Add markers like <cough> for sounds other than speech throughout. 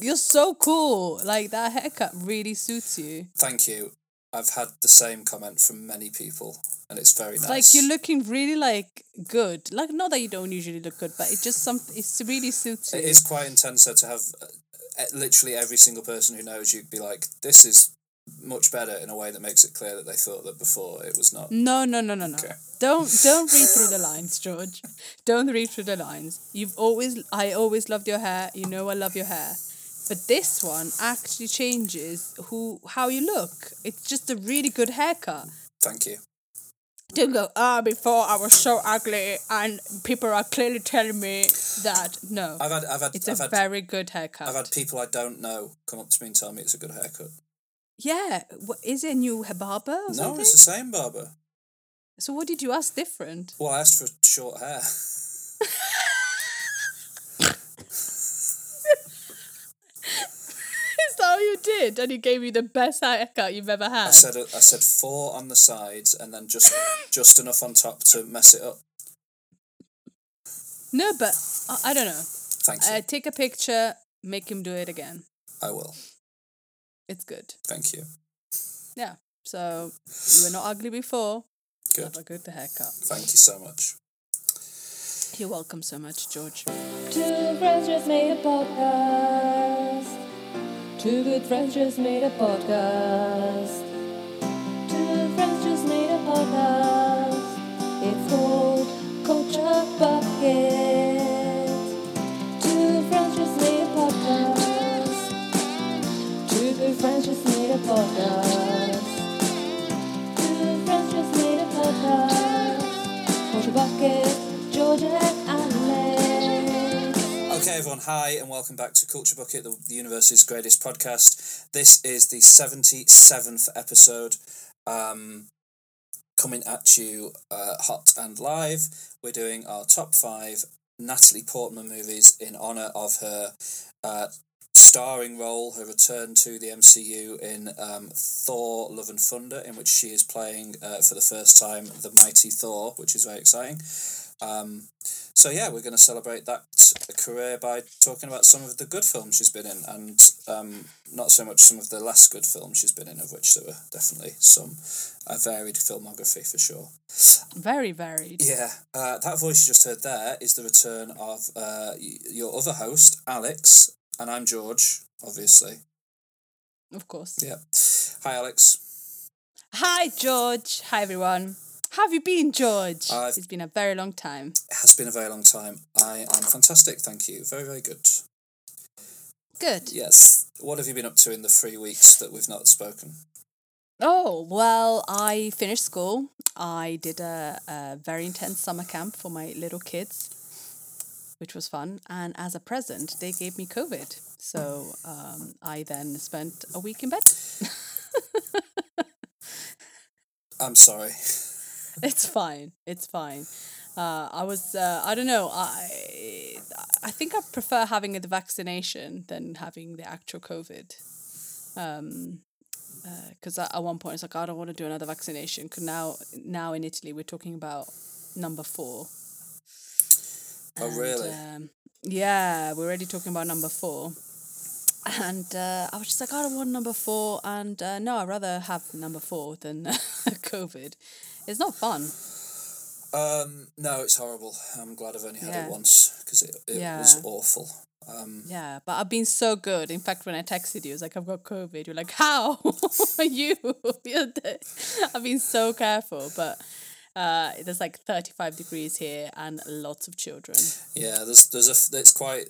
You're so cool. Like that haircut really suits you. Thank you. I've had the same comment from many people, and it's very nice. Like you're looking really like good. Like not that you don't usually look good, but it just some It's really suits you. It is quite intense though, to have uh, literally every single person who knows you be like, "This is much better" in a way that makes it clear that they thought that before it was not. No, no, no, no, no. Okay. Don't don't read through the <laughs> lines, George. Don't read through the lines. You've always I always loved your hair. You know I love your hair. But this one actually changes who how you look. It's just a really good haircut. Thank you. Don't go, ah, before I was so ugly and people are clearly telling me that. No. I've had, I've had, It's I've a had, very good haircut. I've had people I don't know come up to me and tell me it's a good haircut. yeah. What, is it a new barber or No, something? it's the same barber. So what did you ask different? Well, I asked for short hair. <laughs> Is that all you did? And he gave you the best haircut you've ever had? I said I said four on the sides and then just <laughs> just enough on top to mess it up. No, but I, I don't know. Thank you. Uh, take a picture, make him do it again. I will. It's good. Thank you. Yeah. So you were not ugly before. Good. Have a good haircut. Thank you so much. You're welcome so much, George. Two friends just made a podcast. Two good friends just made a podcast. Two friends just made a podcast. It's called Culture Bucket. Two friends just made a podcast. Two good friends just made a podcast. Two friends just made a podcast. Culture Bucket, Alex. Okay, everyone, hi, and welcome back to Culture Bucket, the, the universe's greatest podcast. This is the 77th episode, um, coming at you uh, hot and live. We're doing our top five Natalie Portman movies in honour of her uh, starring role, her return to the MCU in um, Thor Love and Thunder, in which she is playing uh, for the first time the mighty Thor, which is very exciting. Um, so yeah, we're going to celebrate that career by talking about some of the good films she's been in, and um, not so much some of the less good films she's been in, of which there were definitely some. A varied filmography for sure. Very varied. Yeah, uh, that voice you just heard there is the return of uh, your other host, Alex, and I'm George, obviously. Of course. Yeah. Hi, Alex. Hi, George. Hi, everyone. How have you been, George? I've- It's been a very long time. It has been a very long time. I am fantastic, thank you. Very, very good. Good. Yes. What have you been up to in the three weeks that we've not spoken? Oh, well, I finished school. I did a, a very intense summer camp for my little kids, which was fun. And as a present, they gave me COVID. So um, I then spent a week in bed. <laughs> I'm sorry. <laughs> it's fine. It's fine. Uh, I was, uh, I don't know, I, I think I prefer having the vaccination than having the actual COVID. Um, because at, at one point it's like I don't want to do another vaccination. Because now, now in Italy we're talking about number four. Oh, And, really? Um, yeah, we're already talking about number four. And uh, I was just like, I don't want number four. And uh, no, I'd rather have number four than <laughs> COVID. It's not fun. Um, no, it's horrible. I'm glad I've only had Yeah. it once because it, it was awful. Um, Yeah, but I've been so good. In fact, when I texted you, I was like, I've got COVID. You're like, how <laughs> are you? I've been so careful, but uh, there's like 35 degrees here and lots of children. yeah, there's there's a it's quite.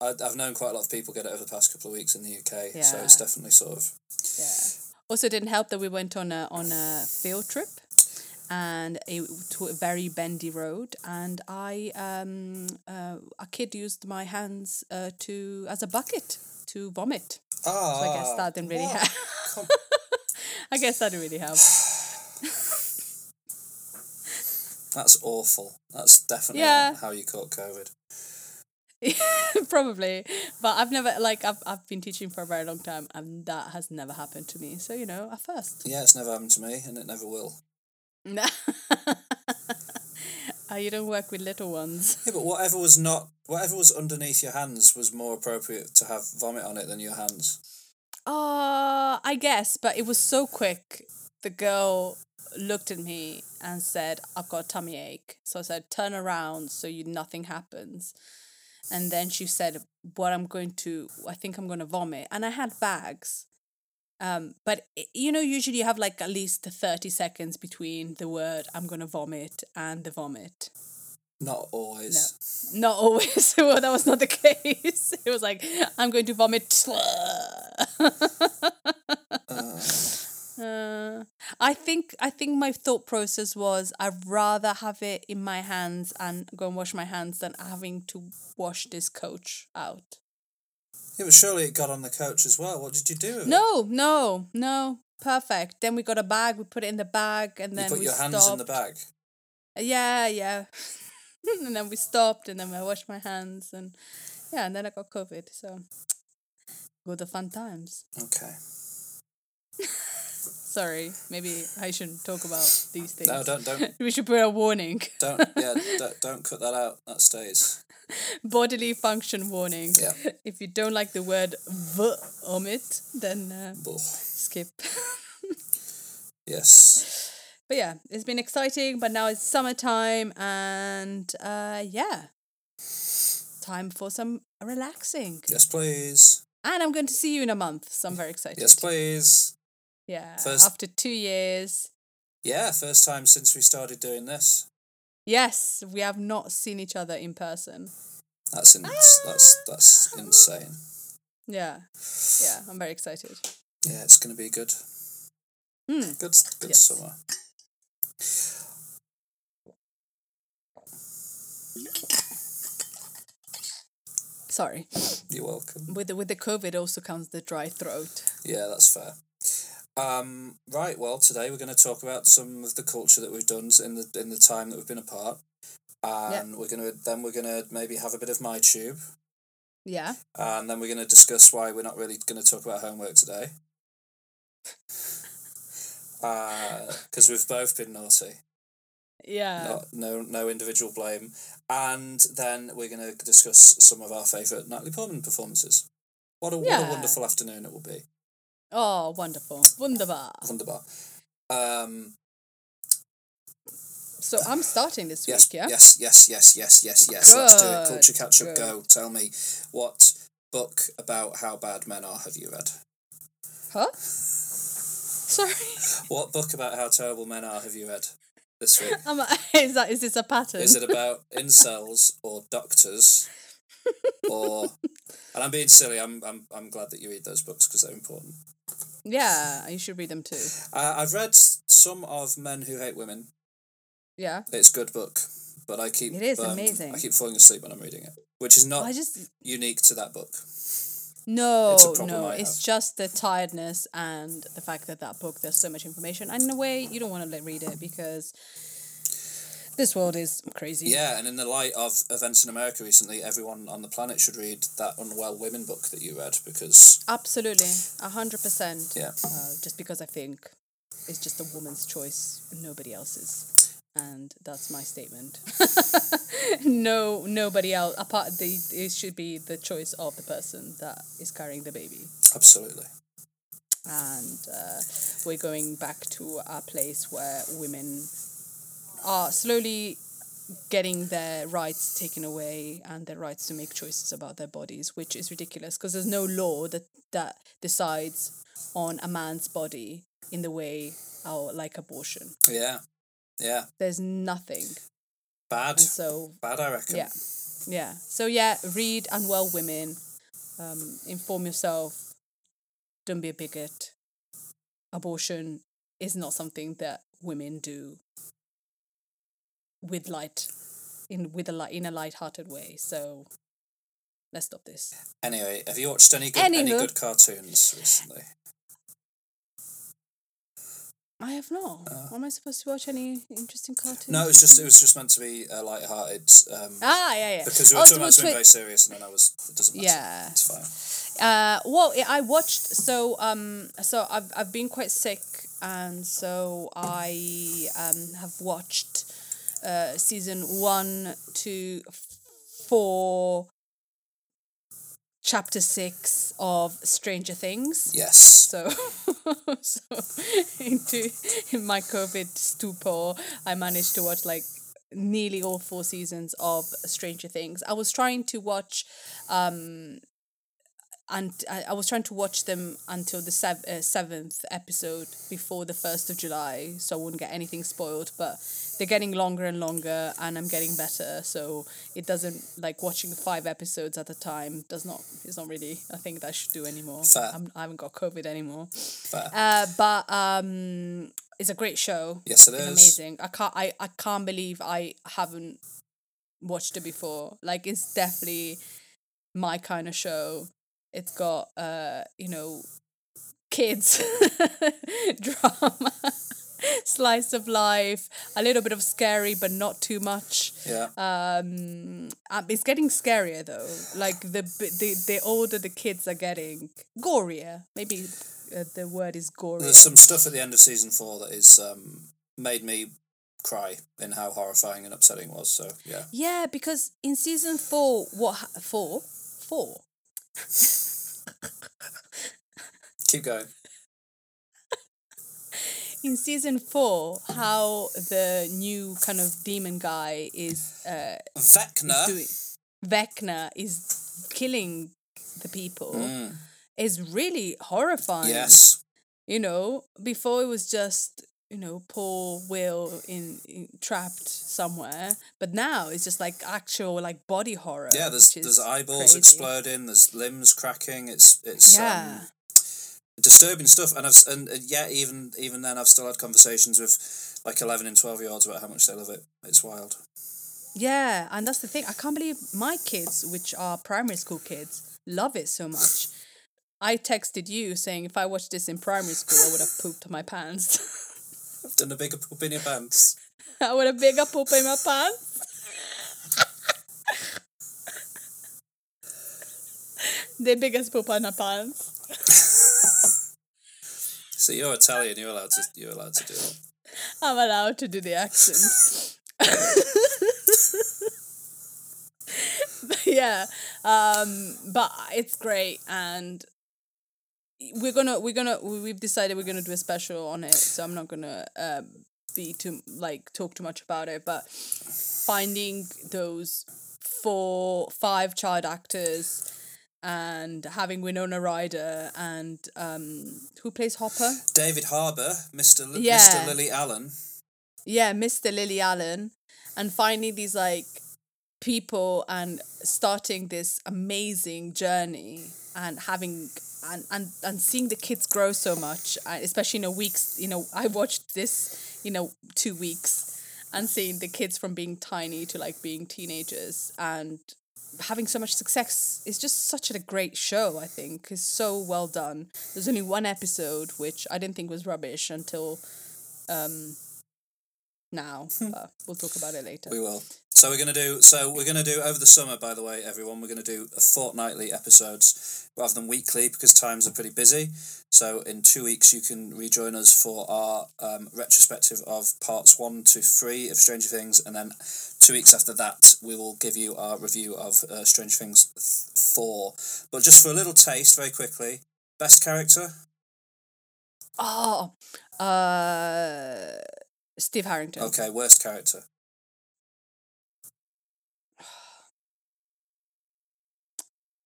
I, I've known quite a lot of people get it over the past couple of weeks in the UK, yeah. so it's definitely sort of Yeah. Also, didn't help that we went on a on a field trip, and it, to a very bendy road, and I um uh, a kid used my hands uh, to as a bucket to vomit. ah. So I guess that didn't really help. <laughs> I guess that didn't really help. That's awful. That's definitely Yeah. how you caught COVID. <laughs> Probably, but I've never like I've I've been teaching for a very long time, and that has never happened to me. So you know, at first. Yeah, it's never happened to me, and it never will. Uh, <laughs> you don't work with little ones. Yeah, but whatever was not, whatever was underneath your hands was more appropriate to have vomit on it than your hands. Uh, I guess, but it was so quick. The girl looked at me and said, I've got a tummy ache. So I said, turn around so you nothing happens. And then she said, What I'm going to, I think I'm going to vomit. And I had bags. Um, but you know, usually you have like at least 30 seconds between the word I'm going to vomit and the vomit. Not always. Not always. <laughs> well, that was not the case. It was like, I'm going to vomit. <laughs> Uh, I think I think my thought process was I'd rather have it in my hands and go and wash my hands than having to wash this coach out. Yeah, but surely it got on the coach as well. What did you do? No, no, no. Perfect. Then we got a bag. We put it in the bag, and You then put we your hands stopped. in the bag. Yeah, yeah. <laughs> and then we stopped, and then I washed my hands, and yeah, and then I got COVID. So, good the fun times. Okay. <laughs> Sorry, maybe I shouldn't talk about these things. No, don't, don't, <laughs> We should put a warning. don't. Yeah, don't, don't cut that out. That stays. <laughs> Bodily function warning. Yeah. <laughs> If you don't like the word vomit, then uh, skip. <laughs> Yes. But yeah, it's been exciting, but now it's summertime and uh yeah. Time for some relaxing. Yes, please. And I'm going to see you in a month, so I'm very excited. Yes, please. Yeah. First- After two years. Yeah, first time since we started doing this. Yes, we have not seen each other in person. That's in, that's that's insane. Yeah. Yeah, I'm very excited. Yeah, it's gonna be good. Hmm. Good, good Yes. summer. Sorry. You're welcome. With the with the COVID also comes the dry throat. Yeah, that's fair. Um, right. Well, today we're going to talk about some of the culture that we've done in the in the time that we've been apart, and we're going to then we're going to maybe have a bit of my tube, Yeah. and then we're going to discuss why we're not really going to talk about homework today. Because we've both been naughty. Yeah. Not, no, no individual blame. And then we're going to discuss some of our favourite Natalie Portman performances. What a, what a wonderful afternoon it will be. Oh, wonderful. Wunderbar. Wunderbar. Um, So I'm starting this yes, week, yeah? yes, yes, yes, yes, yes, yes. Let's do it. Culture catch up. good. Go. Tell me what book about how bad men are have you read? Huh? Sorry. <laughs> What book about how terrible men are have you read this week? I'm, <laughs> is that is this a pattern? Is it about <laughs> incels or doctors or? And I'm being silly. I'm I'm I'm glad that you read those books because they're important. yeah, you should read them too. Uh, I've read some of Men Who Hate Women. Yeah. It's a good book, but I keep It is um, amazing. I keep falling asleep when I'm reading it, which is not I just unique to that book. no, It's no. It's just the tiredness and the fact that that book there's so much information, and in a way you don't want to read it because this world is crazy. Yeah, and in the light of events in America recently, everyone on the planet should read that Unwell Women book that you read because Absolutely, a hundred percent. yeah, Uh, just because I think it's just a woman's choice, nobody else's, and that's my statement. <laughs> no, nobody else apart. The it should be the choice of the person that is carrying the baby, absolutely. and uh, we're going back to a place where women are slowly getting their rights taken away and their rights to make choices about their bodies, which is ridiculous because there's no law that that decides on a man's body in the way or like abortion. Yeah, yeah, There's nothing, bad, and so bad. I reckon. yeah, yeah. So yeah, read Unwell Women, um, inform yourself. Don't be a bigot. Abortion is not something that women do with light, in with a light in a light-hearted way. So let's stop this. Anyway, have you watched any good any good cartoons recently? I have not. Am I supposed to watch any interesting cartoons? Uh. No, it was just it was just meant to be a light-hearted. Um, Ah, yeah, yeah. because we were Oh, talking so about something twi- very serious, and then I was it doesn't matter. Yeah. it's fine. Uh, well, yeah, I watched. So, um, so I've I've been quite sick, and so I um have watched uh, season one to four, chapter six of Stranger Things. Yes. So, <laughs> so into in my COVID stupor, I managed to watch like nearly all four seasons of Stranger Things. I was trying to watch, um, and I, I was trying to watch them until the sev- uh, seventh episode before the first of July, so I wouldn't get anything spoiled. But they're getting longer and longer, and I'm getting better. So it doesn't like watching five episodes at a time does not. It's not really a thing that I should do anymore. Fair. I'm, I haven't got COVID anymore. Fair. Uh, but um, it's a great show. yes, it It's is. amazing. I can't. I, I can't believe I haven't watched it before. Like it's definitely my kind of show. It's got uh, you know, kids <laughs> drama, slice of life, a little bit of scary, but not too much. Yeah. Um, um, it's getting scarier though. Like the the the older the kids are getting, gorier. Maybe uh, the word is gory. There's some stuff at the end of season four that is um, made me cry in how horrifying and upsetting it was. So yeah, Yeah, because in season four, what ha- four, four? Keep going. In season four, how the new kind of demon guy is uh Vecna. doing, Vecna is killing the people is really horrifying. Mm. Yes. you know, before it was just you know poor Will in, in trapped somewhere, but now it's just like actual like body horror. Yeah. There's there's eyeballs crazy. exploding. There's limbs cracking. It's it's Yeah. um, disturbing stuff. And I've and uh, yeah, even even then, I've still had conversations with like eleven and twelve year olds about how much they love it. It's wild. Yeah, and that's the thing. I can't believe my kids, which are primary school kids, love it so much. I texted you saying if I watched this in primary school, I would have pooped my pants. <laughs> I've done a bigger poop in your pants. <laughs> I would a bigger poop in my pants. <laughs> the biggest poop in my pants. <laughs> So you're Italian. You're allowed to. You're allowed to do it. I'm allowed to do the accent. yeah, um, but it's great, and we're gonna we're gonna we- we've decided we're gonna do a special on it. So I'm not gonna um, be too like talk too much about it, but finding those four five child actors and having Winona Ryder and um who plays Hopper David Harbour, Mr. L- Yeah. Mr. Lily Allen. yeah, Mr. Lily Allen, and finding these like people and starting this amazing journey and having and and, and seeing the kids grow so much, especially in a week's. You know, I watched this, you know, two weeks, and seeing the kids from being tiny to like being teenagers and having so much success is just such a great show i think it's so well done there's only one episode which i didn't think was rubbish until um now <laughs> but we'll talk about it later We will. So we're gonna do. So we're gonna do over the summer. By the way, everyone, we're gonna do fortnightly episodes rather than weekly because times are pretty busy. So in two weeks, you can rejoin us for our um, retrospective of parts one to three of Stranger Things, and then two weeks after that, we will give you our review of uh, Stranger Things th- four. But just for a little taste, very quickly, best character. oh uh steve harrington Okay, worst character.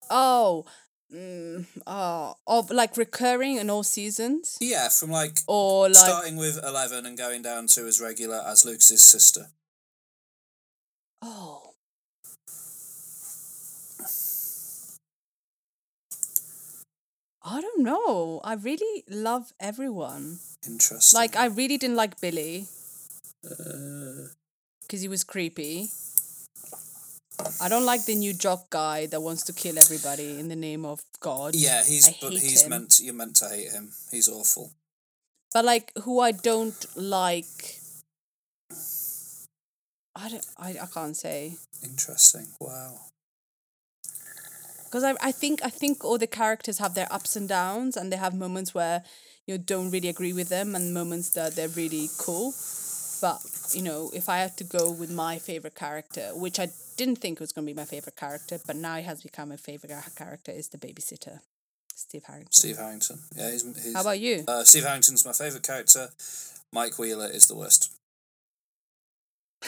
oh mm, oh of like recurring in all seasons Yeah, from like or like starting with eleven and going down to as regular as Lucas's sister. oh I don't know. I really love everyone. Interesting. Like I really didn't like Billy because he was creepy. I don't like the new jock guy that wants to kill everybody in the name of God. Yeah, he's I but he's him. meant you're meant to hate him. He's awful. But like who I don't like I don't I, I can't say. Interesting. Wow. Because I, I think I think all the characters have their ups and downs and they have moments where you don't really agree with them and moments that they're really cool. But you know, if I had to go with my favorite character, which I didn't think was going to be my favorite character, but now it has become my favorite character, is the babysitter, Steve Harrington. Steve Harrington. Yeah, he's, he's How about you? uh, Steve Harrington's my favourite character. Mike Wheeler is the worst. <laughs>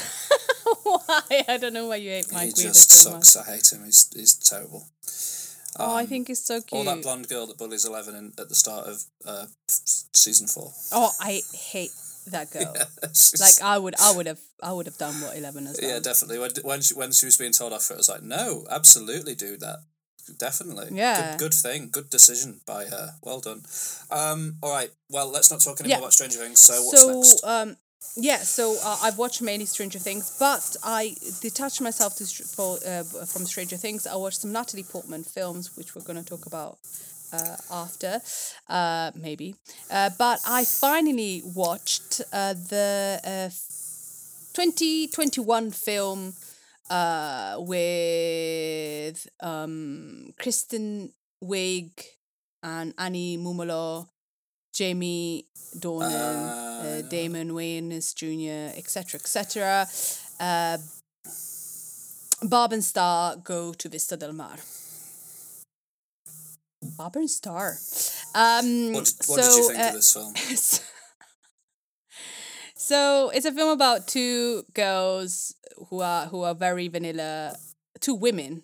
why? I don't know why you hate Mike he Wheeler just so much. sucks. I hate him. He's he's terrible. oh, I Um, think he's so cute. all that blonde girl that bullies Eleven in, at the start of uh, season four. oh, I hate that <laughs> girl. It's Like I would, I would have, I would have done what Eleven has done. yeah, definitely. When when she, when she was being told off it, I was like, no, absolutely do that. Definitely. Yeah. Good, good thing. Good decision by her. Well done. Um. All right. Well, let's not talk anymore Yeah. about Stranger Things. So what's so next? um yeah so uh, i've watched many stranger things but i detached myself to for, uh, from stranger things i watched some natalie portman films which we're going to talk about uh, after uh, maybe uh, but i finally watched uh, the uh, 2021 film uh, with um, kristen wiig and annie mumolo Jamie Dornan, Ah, uh, Damon Wayans Jr., etc., etc. Uh, Barb and Star go to Vista del Mar. And Star. Um, what did, what so, did you think uh, of this film? <laughs> so it's a film about two girls who are who are very vanilla. Two women.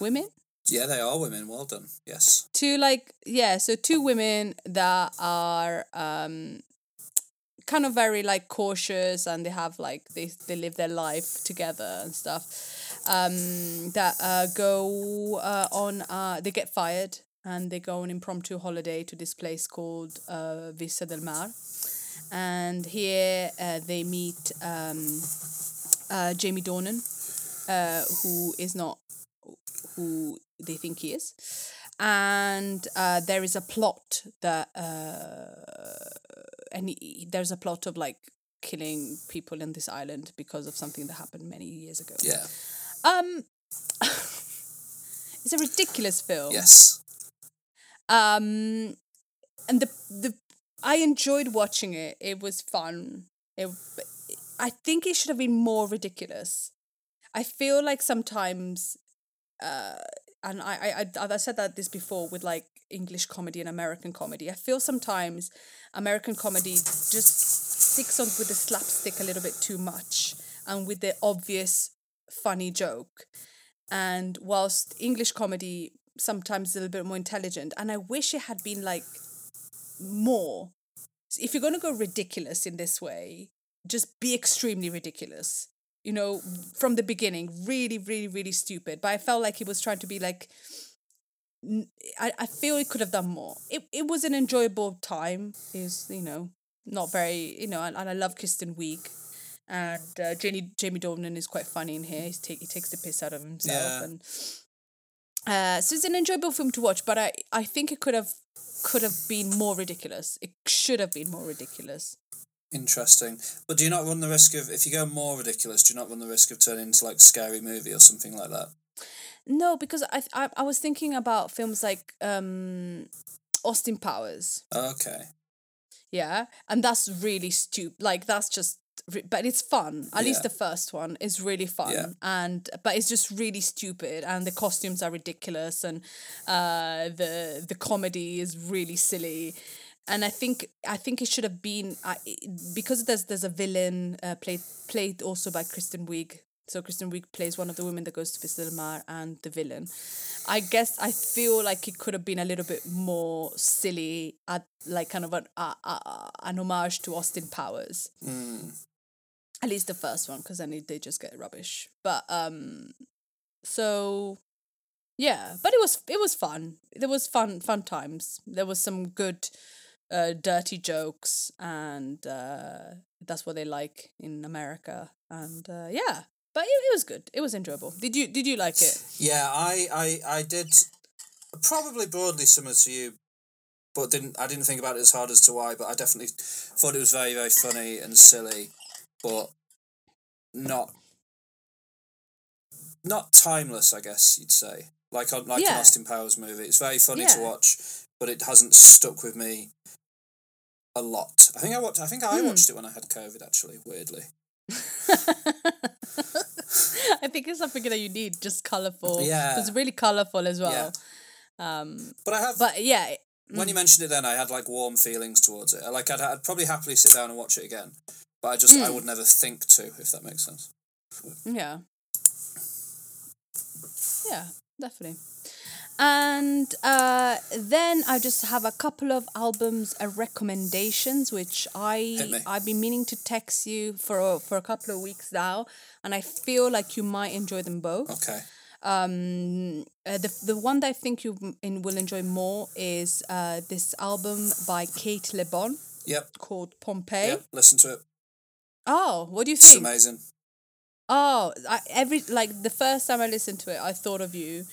Women. Yeah, they are women. Well done. Yes. two like yeah so two women that are um kind of very like cautious and they have like they they live their life together and stuff um that uh go uh on uh they get fired and they go on impromptu holiday to this place called uh Vista del Mar and here uh, they meet um uh Jamie Dornan uh who is not who they think he is. And uh, there is a plot that, uh, and he, there's a plot of like killing people in this island because of something that happened many years ago. Yeah. Um, <laughs> it's a ridiculous film. Yes. Um, and the the I enjoyed watching it. It was fun. It, I think it should have been more ridiculous. I feel like sometimes, uh, and I, I, I, I've said that this before with like English comedy and American comedy. I feel sometimes American comedy just sticks on with the slapstick a little bit too much and with the obvious funny joke. And whilst English comedy sometimes is a little bit more intelligent, and I wish it had been like more. If you're going to go ridiculous in this way, just be extremely ridiculous. You know, from the beginning, really, really, really stupid. But I felt like he was trying to be like. I, I feel he could have done more. It it was an enjoyable time. Was, you know, not very, you know, and, and I love Kristen Wiig. And uh, Jamie Jamie Dornan is quite funny in here. He's take, he takes the piss out of himself, Yeah. and uh, so it's an enjoyable film to watch. But I, I think it could have could have been more ridiculous. It should have been more ridiculous. Interesting. But do you not run the risk of if you go more ridiculous? Do you not run the risk of turning into like scary movie or something like that? No, because I I, I was thinking about films like um, Austin Powers. Okay. Yeah, and that's really stupid. Like that's just, but it's fun. At least the first one is really fun, Yeah. and but it's just really stupid, and the costumes are ridiculous, and uh, the the comedy is really silly. And I think I think it should have been uh, because there's there's a villain uh, played played also by Kristen Wiig. So Kristen Wiig plays one of the women that goes to Vista del Mar and the villain. I guess I feel like it could have been a little bit more silly, at like kind of an uh, uh, an homage to Austin Powers. Mm. At least the first one, because then they just get rubbish. But um, so yeah, but it was it was fun. There was fun fun times. There was some good, uh, dirty jokes, and uh, that's what they like in America. And uh, yeah, but it, it was good. It was enjoyable. Did you did you like it? Yeah, I, I, I did probably broadly similar to you, but didn't I didn't think about it as hard as to why. But I definitely thought it was very very funny and silly, but not not timeless. I guess you'd say like on like Yeah. an Austin Powers movie. It's very funny to watch, but it hasn't stuck with me a lot. I think I watched. I think I Hmm. watched it when I had COVID. Actually, weirdly. <laughs> I think it's something that you need, just colorful. Yeah. it's really colorful as well. Yeah. Um, But I have. but yeah, when you mentioned it, then I had like warm feelings towards it. Like I'd, I'd probably happily sit down and watch it again, but I just I Mm. would never think to, if that makes sense. yeah, yeah, definitely. And uh, then I just have a couple of albums uh, recommendations, which I I've been meaning to text you for a, for a couple of weeks now, and I feel like you might enjoy them both. Okay. Um, uh, the the one that I think you in, will enjoy more is uh, this album by Cate Le Bon Yep. called Pompeii. Yep. Listen to it. Oh, what do you It's think? amazing. Oh, I, every like the first time I listened to it, I thought of you,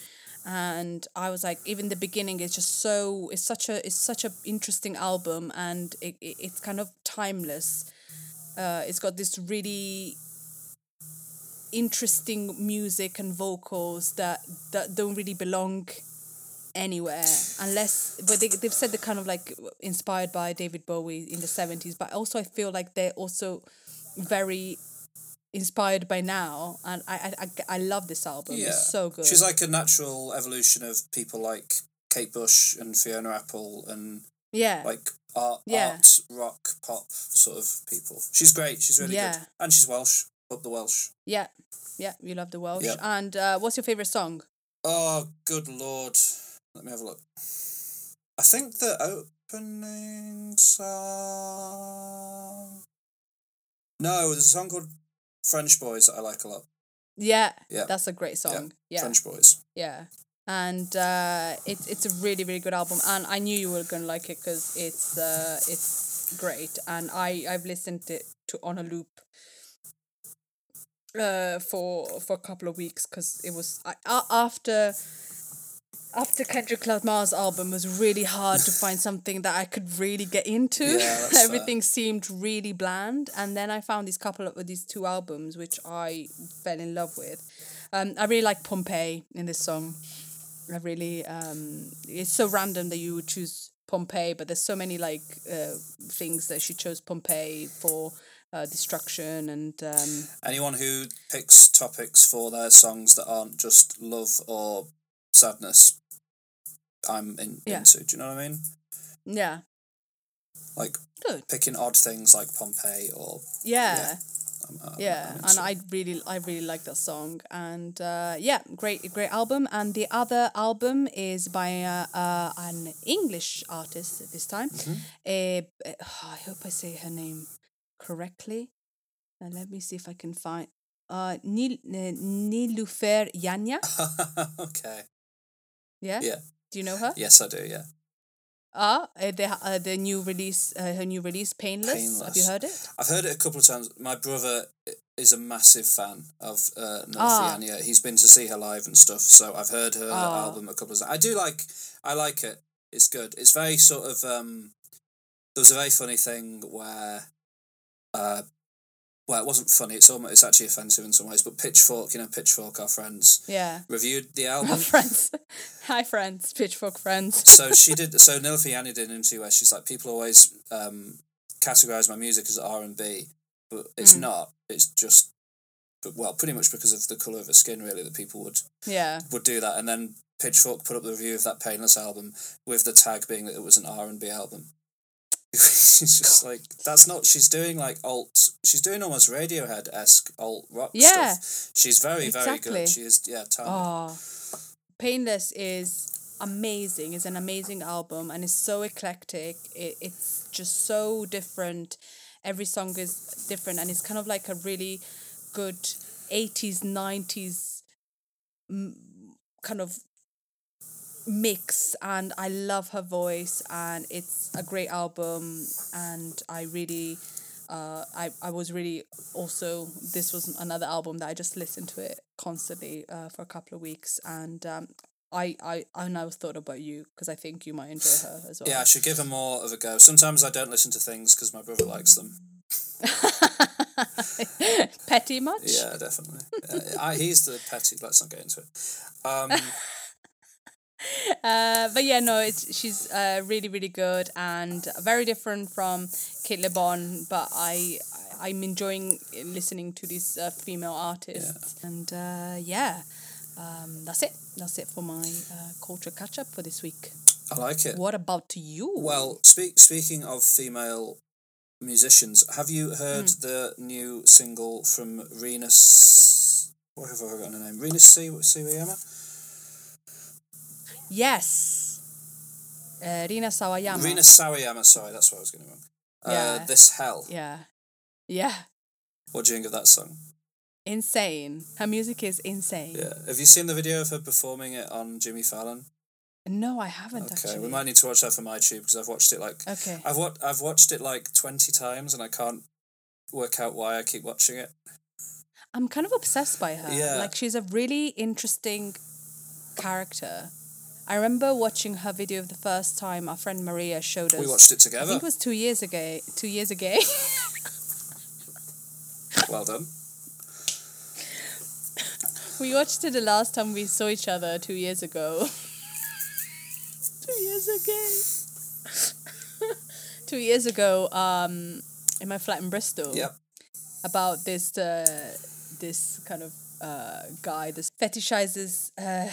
and I was like, even the beginning is just so it's such a it's such a interesting album, and it, it it's kind of timeless. Uh, it's got this really interesting music and vocals that that don't really belong anywhere unless but they, they've said they're kind of like inspired by david bowie in the 70s but also i feel like they're also very inspired by now and i i, I, love this album Yeah. it's so good She's like a natural evolution of people like Kate Bush and Fiona Apple and yeah like art, Yeah. art, rock, pop sort of people. She's great. She's really Yeah. good, and she's Welsh. Up the Welsh. yeah yeah you love the welsh Yeah. and uh, what's your favorite song Oh, good lord! Let me have a look. I think the opening song. No, there's a song called French Boys that I like a lot. yeah Yeah. that's a great song yeah French Boys. Yeah. And uh, it's it's a really really good album, and I knew you were gonna like it because it's uh, it's great, and I I've listened to it to on a loop. Uh, for for a couple of weeks because it was I, after after Kendrick Lamar's album was really hard to find something that I could really get into. Yeah. <laughs> Everything seemed really bland, and then I found these couple of these two albums which I fell in love with. Um, I really like Pompeii in this song. I really um, it's so random that you would choose Pompeii, but there's so many like uh, things that she chose Pompeii for uh, destruction and um, Anyone who picks topics for their songs that aren't just love or sadness, I'm in, Yeah. into. Do you know what I mean? yeah, Like good. picking odd things like Pompeii or Yeah. I'm, I'm- yeah I'm and i really i really like that song and uh yeah great great album and the other album is by uh, uh an english artist this time uh, i hope i say her name correctly uh, let me see if i can find uh Nil, uh, nilufer yanya <laughs> okay. Yeah Yeah. do you know her Yes, I do. Yeah. ah uh, the uh, the new release uh, her new release painless. have you heard it I've heard it a couple of times. My brother is a massive fan of uh, Ah. Nilüfer Yanya. He's been to see her live and stuff, so I've heard her Ah. album a couple of times. I do like. I like it. It's good. It's very sort of. Um, there was a very funny thing where. Uh, well, it wasn't funny. It's almost. It's actually offensive in some ways. But Pitchfork, you know, Pitchfork, our friends, yeah reviewed the our album. friends <laughs> hi friends pitchfork friends so <laughs> she did. So Nilüfer Yanya did an interview where she's like, people always um, categorize my music as R and B, but it's Mm. not. It's just, but well, pretty much because of the color of her skin, really, that people would yeah would do that. And then Pitchfork put up the review of that Painless album with the tag being that it was an R and B album. <laughs> she's just like that's not. She's doing like alt. She's doing almost Radiohead esque alt rock Yeah. stuff. She's very very good. She is yeah. Talented. Oh, Painless is amazing. It's an amazing album and it's so eclectic. It, it's just so different. Every song is different and it's kind of like a really good 80s, 90s mm, kind of mix and I love her voice and it's a great album and I really uh, I, I was really also this was another album that I just listened to it constantly uh, for a couple of weeks and um, I, I I now thought about you because I think you might enjoy her as well. Yeah, I should give her more of a go. Sometimes I don't listen to things because my brother likes them. <laughs> Petty much? Yeah, definitely. Yeah, I, he's the petty. Let's not get into it. Um, <laughs> uh, but yeah, no, it's she's uh, really really good and very different from Cate Le Bon, but I I'm enjoying listening to these uh, female artists, and uh, yeah, um, that's it. That's it for my uh, culture catch up for this week. I like it. What about you? Well, speak speaking of female musicians, have you heard Hmm. the new single from Renus? What have I got her name? Renus C. Sawayama. Yes, uh, Rina Sawayama. Renus Sawayama. Sorry, that's what I was getting wrong. Uh, Yeah. This hell. Yeah, yeah, What do you think of that song? insane. Her music is insane. Yeah. Have you seen the video of her performing it on Jimmy Fallon? No, I haven't Okay, actually. we might need to watch that from YouTube because I've watched it like Okay. I've wa- I've watched it like twenty times and I can't work out why I keep watching it. I'm kind of obsessed by her. Yeah. Like she's a really interesting character. I remember watching her video the first time our friend Maria showed us. We watched it together. I think it was two years ago. Two years ago. <laughs> Well done. we watched it the last time we saw each other two years ago. <laughs> two years ago. <laughs> two years ago, um, in my flat in Bristol. Yep. about this uh, this kind of uh, guy that fetishizes uh,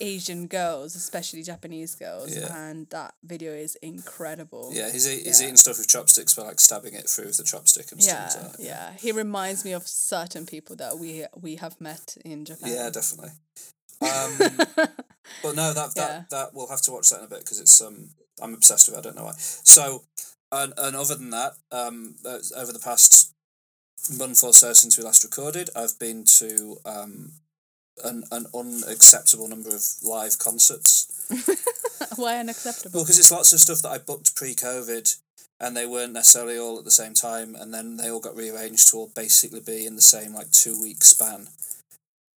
Asian girls, especially Japanese girls, Yeah. and that video is incredible. Yeah, he's, eat, he's Yeah. eating stuff with chopsticks, but like stabbing it through with the chopstick and Yeah, stuff. like that. yeah. He reminds me of certain people that we we have met in Japan. Yeah, definitely. Um, <laughs> but no, that that Yeah. that we'll have to watch that in a bit because it's um I'm obsessed with. it, I don't know why. So, and and other than that, um, uh, over the past month or so since we last recorded, I've been to um an an unacceptable number of live concerts. <laughs> Why unacceptable? Well, because it's lots of stuff that I booked pre-COVID, and they weren't necessarily all at the same time, and then they all got rearranged to all basically be in the same like two week span.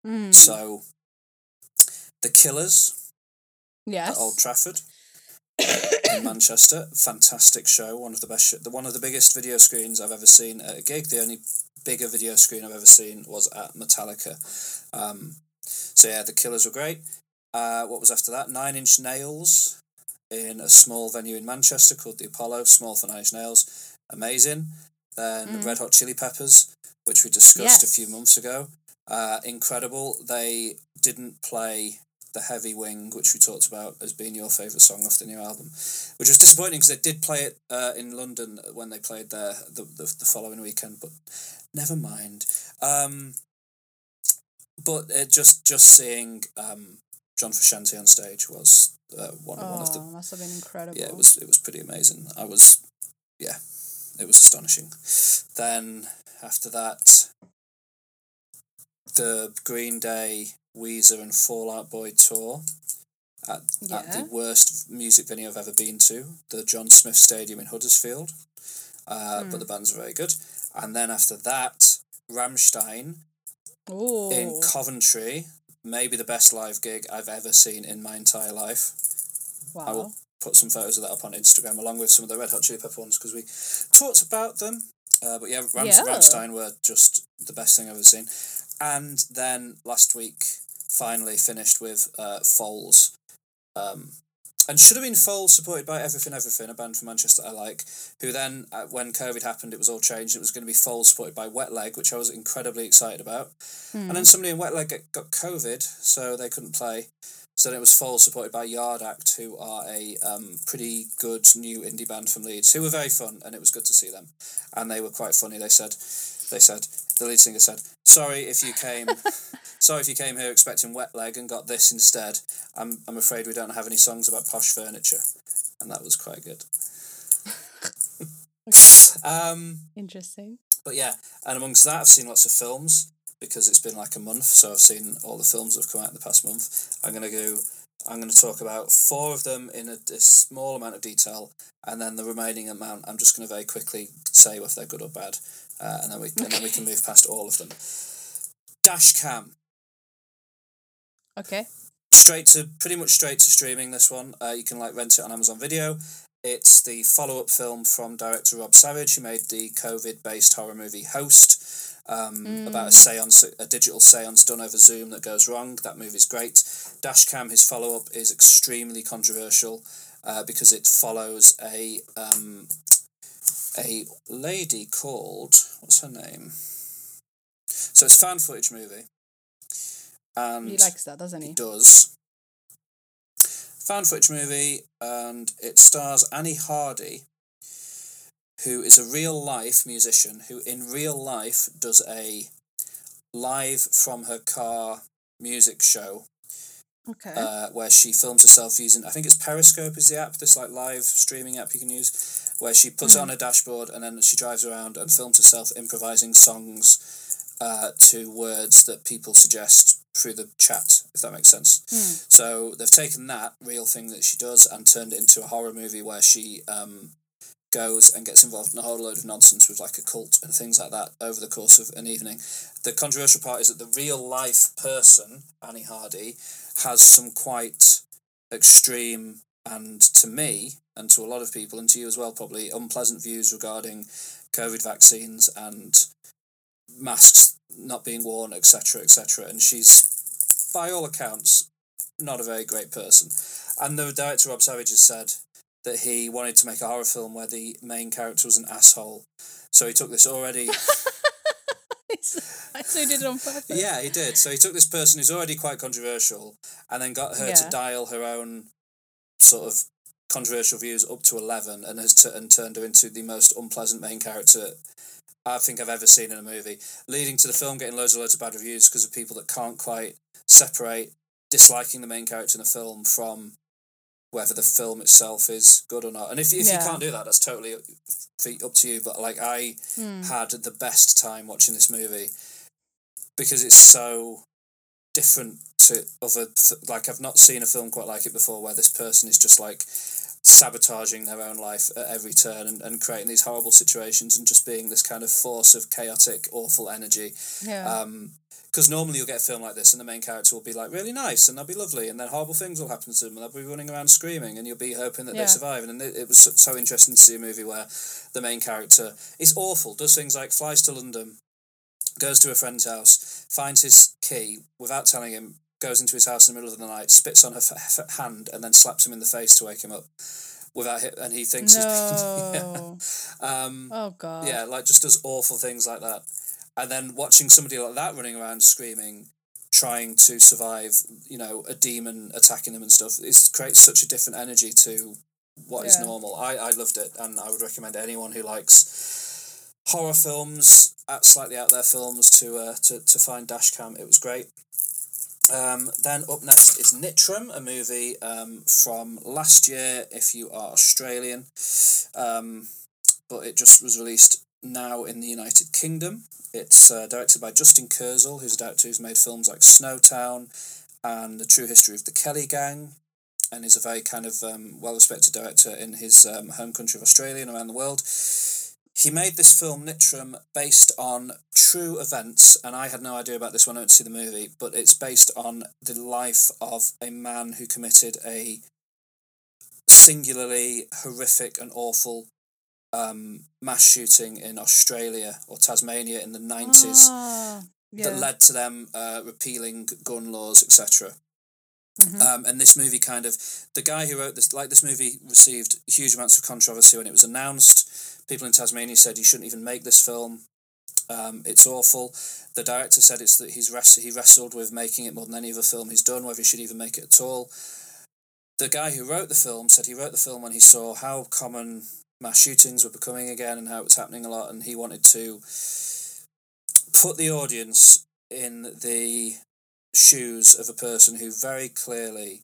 Mm, So, the Killers yes. at Old Trafford in <coughs> Manchester, fantastic show. One of the best, sh- the one of the biggest video screens I've ever seen at a gig. The only bigger video screen I've ever seen was at Metallica. Um, so yeah, the Killers were great. Uh, what was after that? Nine Inch Nails in a small venue in Manchester called the Apollo. Small for Nine Inch Nails, amazing. Then Mm. Red Hot Chili Peppers, which we discussed a few months ago. Uh, incredible. They didn't play the Heavy Wing, which we talked about as being your favourite song off the new album, which was disappointing because they did play it uh, in London when they played there the, the, the following weekend, but never mind. Um, but it just just seeing um, John Frusciante on stage was uh, one, Oh, one of the must have been incredible. yeah, it was it was pretty amazing. I was yeah, it was astonishing. Then after that, the Green Day, Weezer, and Fall Out Boy tour at, at the worst music venue I've ever been to, the John Smith Stadium in Huddersfield. Uh, But the band's are very good. And then after that, Rammstein Oh, in Coventry, maybe the best live gig I've ever seen in my entire life. wow. I will put some photos of that up on Instagram along with some of the Red Hot Chili Pepper ones because we talked about them. Uh, but yeah, Ram- Yeah. Rammstein were just the best thing I've ever seen. And then last week, finally finished with uh, Foals. Um, and should have been Foals supported by Everything Everything, a band from Manchester I like, who then, uh, when COVID happened, it was all changed. It was going to be Foals supported by Wet Leg, which I was incredibly excited about. And then somebody in Wet Leg got, got COVID, so they couldn't play. So then it was Foals supported by Yard Act, who are a um, pretty good new indie band from Leeds, who were very fun, and it was good to see them. And they were quite funny. They said, they said, the lead singer said, "Sorry if you came, <laughs> sorry if you came here expecting Wet Leg and got this instead. I'm I'm afraid we don't have any songs about posh furniture," and that was quite good. <laughs> um, Interesting. but yeah, and amongst that, I've seen lots of films because it's been like a month, so I've seen all the films that have come out in the past month. I'm gonna go. I'm going to talk about four of them in a, a small amount of detail, and then the remaining amount, I'm just going to very quickly say if they're good or bad, uh, and then we and then we can <laughs> move past all of them. Dashcam, Okay. straight to pretty much straight to streaming. This one, uh, you can like rent it on Amazon Video. It's the follow up film from director Rob Savage, who made the COVID based horror movie Host. um, about a seance, a digital seance done over Zoom that goes wrong. That movie's great. Dashcam, his follow up, is extremely controversial uh, because it follows a um, a lady called what's her name? So it's a found footage movie, and He likes that, doesn't he? He does. Found footage movie, and it stars Annie Hardy, who is a real life musician who, in real life, does a live from her car music show Okay. uh, where she films herself using I think it's Periscope is the app this like live streaming app you can use where she puts it on her dashboard and then she drives around and films herself improvising songs uh, to words that people suggest through the chat if that makes sense so they've taken that real thing that she does and turned it into a horror movie where she um, goes and gets involved in a whole load of nonsense with like a cult and things like that over the course of an evening. The controversial part is that the real life person, Annie Hardy, has some quite extreme and to me and to a lot of people and to you as well probably unpleasant views regarding COVID vaccines and masks not being worn, etc., etc. And she's, by all accounts, not a very great person. And the director Rob Savage has said that he wanted to make a horror film where the main character was an asshole. So he took this already. so <laughs> he did it on purpose. yeah, he did. So he took this person who's already quite controversial and then got her to dial her own sort of controversial views up to 11 and has t- and turned her into the most unpleasant main character I think I've ever seen in a movie, leading to the film getting loads and loads of bad reviews because of people that can't quite separate disliking the main character in the film from whether the film itself is good or not. And if, if Yeah. you can't do that, that's totally up to you. But like I hmm. had the best time watching this movie because it's so different to other like I've not seen a film quite like it before where this person is just like sabotaging their own life at every turn and, and creating these horrible situations and just being this kind of force of chaotic awful energy Yeah. um because normally you'll get a film like this and the main character will be like really nice and they'll be lovely and then horrible things will happen to them and they'll be running around screaming and you'll be hoping that Yeah. they survive and it, it was so, so interesting to see a movie where the main character is awful does things like flies to london goes to a friend's house finds his key without telling him goes into his house in the middle of the night spits on her f- f- hand and then slaps him in the face to wake him up without hi- and he thinks he's <laughs> no. um Oh god. yeah, like just does awful things like that. And then watching somebody like that running around screaming, trying to survive, you know, a demon attacking them and stuff, it creates such a different energy to what is Yeah. normal. I, I loved it and I would recommend anyone who likes horror films, at slightly out there films to uh, to, to find Dashcam. It was great. Um, then up next is Nitram, a movie um, from last year. If you are Australian, um, but it just was released now in the United Kingdom. It's uh, directed by Justin Kurzel, who's a director who's made films like Snowtown and The True History of the Kelly Gang, and is a very kind of um, well respected director in his um, home country of Australia and around the world. He made this film Nitram based on true events, and I had no idea about this when I went to see the movie, but it's based on the life of a man who committed a singularly horrific and awful um, mass shooting in Australia or Tasmania in the 90s Ah, yeah. that led to them uh, repealing gun laws, etc. Mhm. Um, and this movie kind of the guy who wrote this like this movie received huge amounts of controversy when it was announced. People in Tasmania said you shouldn't even make this film. Um, it's awful. The director said it's that he's rest- he wrestled with making it more than any other film he's done, whether he should even make it at all. The guy who wrote the film said he wrote the film when he saw how common mass shootings were becoming again and how it was happening a lot, and he wanted to put the audience in the shoes of a person who very clearly,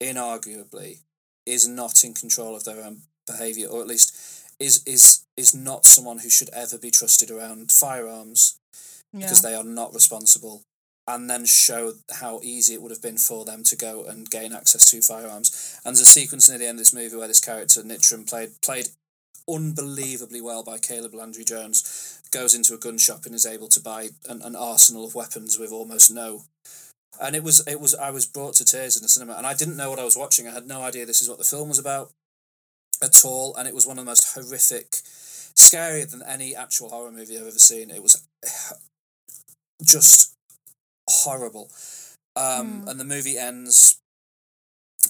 inarguably, is not in control of their own behaviour, or at least is is is not someone who should ever be trusted around firearms yeah. because they are not responsible. And then show how easy it would have been for them to go and gain access to firearms. And there's a sequence near the end of this movie where this character Nitram played played unbelievably well by Caleb Landry Jones goes into a gun shop and is able to buy an, an arsenal of weapons with almost no and it was it was I was brought to tears in the cinema and I didn't know what I was watching I had no idea this is what the film was about at all and it was one of the most horrific scarier than any actual horror movie I've ever seen it was <sighs> just horrible. Um, Hmm. And the movie ends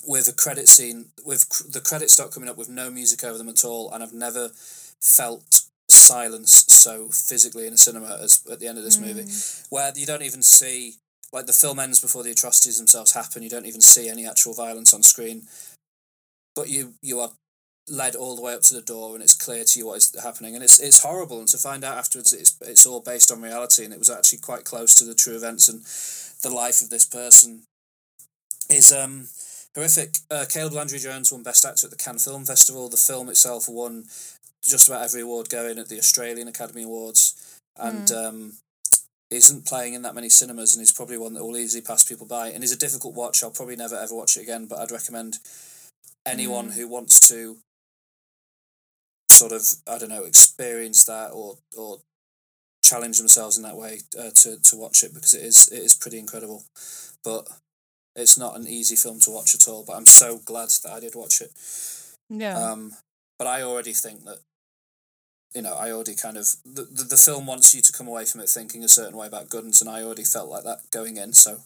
with a credit scene with cr- the credits start coming up with no music over them at all, and I've never felt silence so physically in a cinema as at the end of this movie, where you don't even see like the film ends before the atrocities themselves happen. You don't even see any actual violence on screen, but you you are led all the way up to the door and it's clear to you what is happening. And it's it's horrible. And to find out afterwards it's it's all based on reality and it was actually quite close to the true events and the life of this person. Is um horrific. Uh, Caleb Landry Jones won best actor at the Cannes Film Festival. The film itself won just about every award going at the Australian Academy Awards and um isn't playing in that many cinemas and is probably one that will easily pass people by and is a difficult watch. I'll probably never ever watch it again but I'd recommend anyone who wants to sort of I don't know experience that or or challenge themselves in that way uh, to to watch it because it is it is pretty incredible, but it's not an easy film to watch at all. But I'm so glad that I did watch it. Yeah. Um, but I already think that you know I already kind of the, the the film wants you to come away from it thinking a certain way about guns, and I already felt like that going in. So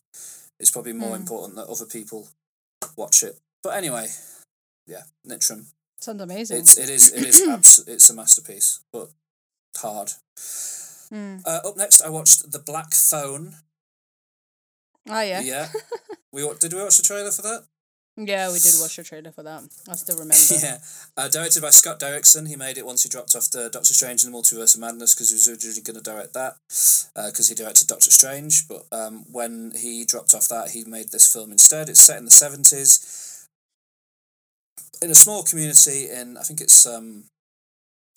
it's probably more Hmm. important that other people watch it. But anyway, yeah, Nitram. Sounds amazing. It's it is it is <clears throat> abs- it's a masterpiece, but hard. Mm. Uh, up next, I watched The Black Phone. Oh yeah. Yeah, <laughs> we did we watch the trailer for that? Yeah, we did watch a trailer for that. I still <laughs> remember. yeah, uh, directed by Scott Derrickson. He made it once he dropped off the Doctor Strange and the Multiverse of Madness because he was originally going to direct that because he directed Doctor Strange. But um, when he dropped off that, he made this film instead. It's set in the seventies in a small community in I think it's um,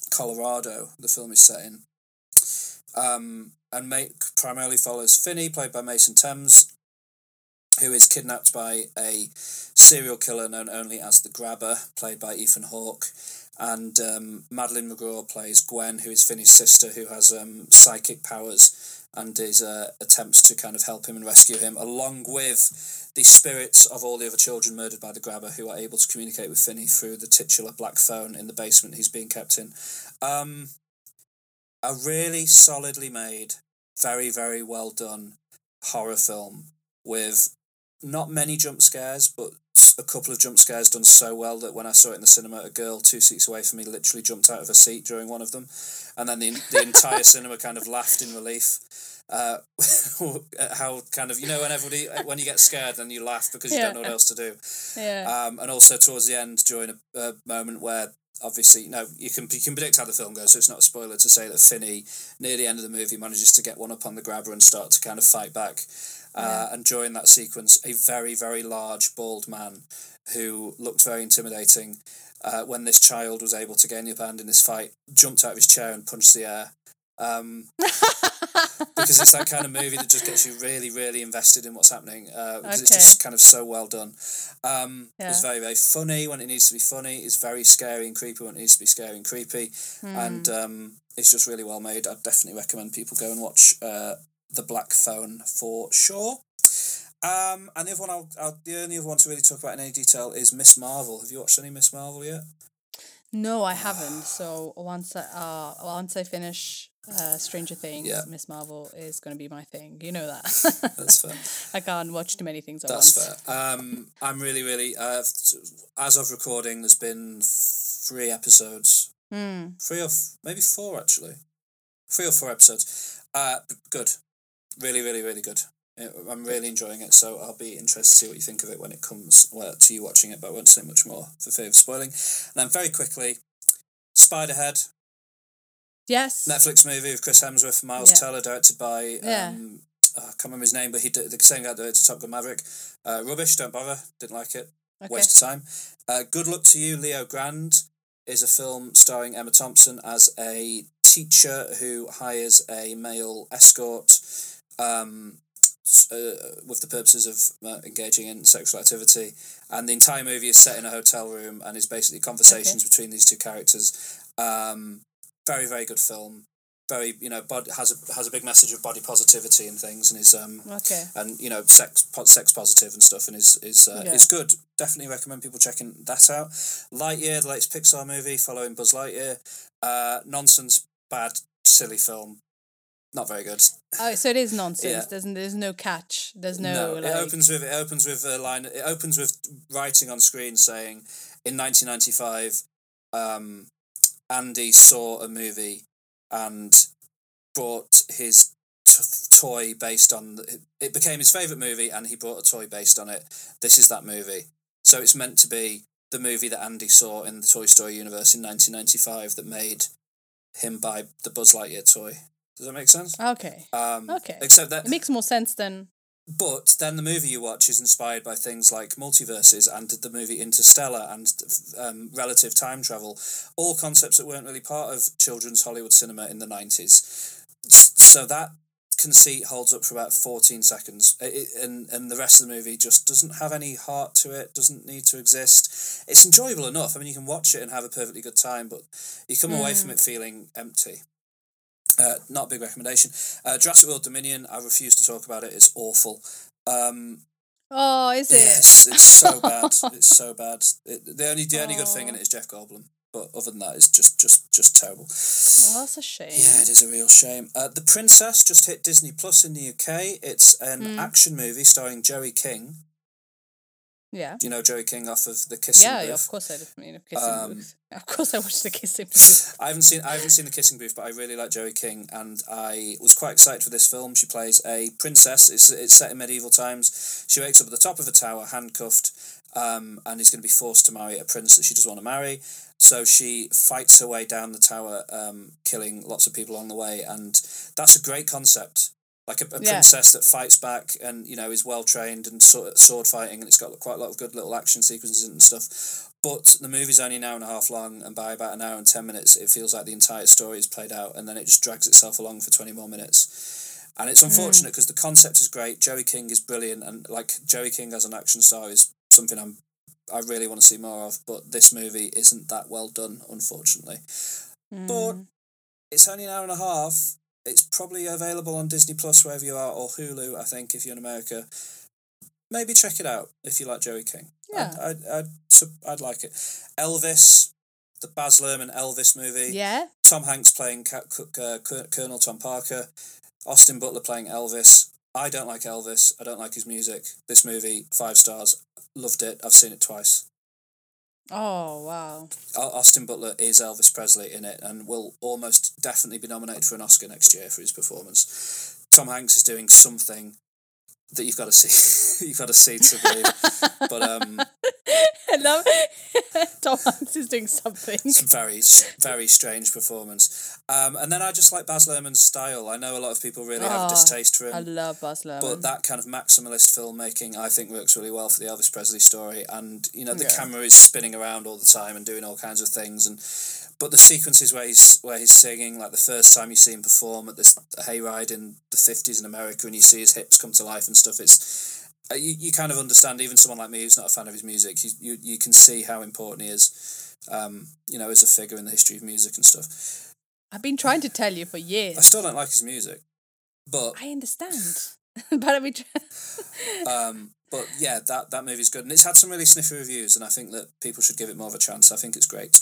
Colorado. The film is set in. Um, and make primarily follows Finney, played by Mason Thames, who is kidnapped by a serial killer known only as the Grabber, played by Ethan Hawke. And um, Madeleine McGraw plays Gwen, who is Finney's sister, who has um, psychic powers and his uh, attempts to kind of help him and rescue him, along with the spirits of all the other children murdered by the Grabber, who are able to communicate with Finney through the titular black phone in the basement he's being kept in. Um, a really solidly made, very very well done horror film with not many jump scares, but a couple of jump scares done so well that when I saw it in the cinema, a girl two seats away from me literally jumped out of her seat during one of them, and then the the entire cinema kind of laughed in relief. Uh, <laughs> how kind of you know when everybody when you get scared and you laugh because you don't know what else to do. Yeah. Um, and also towards the end, during a, a moment where obviously, you know, you can you can predict how the film goes, so it's not a spoiler to say that Finney, near the end of the movie, manages to get one up on the grabber and start to kind of fight back. Uh, and during that sequence, a very very large bald man, who looked very intimidating, uh, when this child was able to gain the upper hand in this fight, jumped out of his chair and punched the air. Um, <laughs> because it's that kind of movie that just gets you really, really invested in what's happening. Uh, because it's just kind of so well done. Um, It's very, very funny when it needs to be funny. It's very scary and creepy when it needs to be scary and creepy. And Hmm. um, it's just really well made. I'd definitely recommend people go and watch uh, The Black Phone for sure. Um, and the other one, I'll, I'll, the only other one to really talk about in any detail is Miss Marvel. Have you watched any Miss Marvel yet? No, I haven't. So once I uh once I finish uh Stranger Things, Yeah. Miss Marvel is gonna be my thing. You know that. That's fair. <laughs> I can't watch too many things at That's once. fair. Um, I'm really, really. Uh, as of recording, there's been three episodes, Mm. three or f- maybe four actually, three or four episodes. Uh, good, really, really, really good. Uh, I'm really enjoying it, so I'll be interested to see what you think of it when it comes well, to you watching it. But I won't say much more for fear of spoiling. And then very quickly, Spiderhead, Yes. Netflix movie with Chris Hemsworth and Miles Yeah. Teller, directed by Yeah. um, I can't remember his name, but he did the same guy that directed Top Gun Maverick. Uh, rubbish, don't bother, didn't like it, Okay. waste of time. Uh, Good luck to you, Leo Grande is a film starring Emma Thompson as a teacher who hires a male escort. Um, uh, with the purposes of uh, engaging in sexual activity, and the entire movie is set in a hotel room and is basically conversations between these two characters. Um, very very good film. Very you know bod- has a has a big message of body positivity and things, and is um Okay. and you know sex po- sex positive and stuff, and is is uh, Yeah. is good. Definitely recommend people checking that out. Lightyear, the latest Pixar movie following Buzz Lightyear. Uh, nonsense, bad, silly film. Not very good. Oh, so it is nonsense. Yeah. There's there's no catch. There's no, No, like. it opens with it opens with a line. It opens with writing on screen saying, "In 1995, um, Andy saw a movie and brought his t- toy based on. The, it became his favorite movie, and he brought a toy based on it. This is that movie. So it's meant to be the movie that Andy saw in the Toy Story universe in 1995 that made him buy the Buzz Lightyear toy. Does that make sense? Okay. Um, Okay. Except that It makes more sense than. but then the movie you watch is inspired by things like multiverses and the movie Interstellar and um, relative time travel, all concepts that weren't really part of children's Hollywood cinema in the 90s. So that conceit holds up for about 14 seconds It- and, and the rest of the movie just doesn't have any heart to it, doesn't need to exist. It's enjoyable enough. I mean, you can watch it and have a perfectly good time, but you come away from it feeling empty. Uh, not a big recommendation. Uh, Jurassic World Dominion, I refuse to talk about it. It's awful. Um, Oh, is it? yes, it's so <laughs> bad. It's so bad. It, the only the only good thing in it is Jeff Goldblum, but other than that, it's just just just terrible. Oh, that's a shame. Yeah, it is a real shame. Uh, the Princess just hit Disney Plus in the UK. It's an Hmm. action movie starring Joey King. Yeah. Do you know Joey King off of the Kissing Yeah, Booth? of course I did. You know, kissing Um, booth. Of course I watched the kissing booth. I haven't seen I haven't seen the Kissing Booth, but I really like Joey King, and I was quite excited for this film. She plays a princess. It's it's set in medieval times. She wakes up at the top of a tower, handcuffed, um, and is going to be forced to marry a prince that she doesn't want to marry. So she fights her way down the tower, um, killing lots of people along the way, and that's a great concept. Like a, a Yeah. princess that fights back and you know is well trained and sword, sword fighting, and it's got quite a lot of good little action sequences and stuff. But the movie's only an hour and a half long, and by about an hour and ten minutes, it feels like the entire story is played out, and then it just drags itself along for twenty more minutes. And it's unfortunate because the concept is great. Joey King is brilliant, and like Joey King as an action star is something I'm I really want to see more of. But this movie isn't that well done, unfortunately. But Mm. it's only an hour and a half. It's probably available on Disney Plus wherever you are, or Hulu. I think if you're in America, maybe check it out if you like Joey King. Yeah. I'd I'd, I'd, I'd like it. Elvis, the Baz Luhrmann Elvis movie. Yeah. Tom Hanks playing uh, Col- Tom Parker. Austin Butler playing Elvis. I don't like Elvis. I don't like his music. This movie, five stars. Loved it. I've seen it twice. Oh wow. Austin Butler is Elvis Presley in it and will almost definitely be nominated for an Oscar next year for his performance. Tom Hanks is doing something that you've got <laughs> to see. you've got to see to believe. but um, <laughs> I love <laughs> Tom Hanks is doing something. it's a very, very strange performance. Um, and then I just like Baz Luhrmann's style. I know a lot of people really have a Oh, distaste for him. I love Baz Luhrmann. But that kind of maximalist filmmaking, I think, works really well for the Elvis Presley story. And you know, the Yeah. camera is spinning around all the time and doing all kinds of things. And but the sequences where he's where he's singing, like the first time you see him perform at this hayride in the fifties in America, and you see his hips come to life and stuff. It's uh, you, you kind of understand. Even someone like me who's not a fan of his music, you you, you can see how important he is. Um, you know, as a figure in the history of music and stuff. I've been trying to tell you for years. I still don't like his music, but I understand. <laughs> but I mean, <laughs> Um, but yeah, that that movie's good, and it's had some really sniffy reviews, and I think that people should give it more of a chance. I think it's great.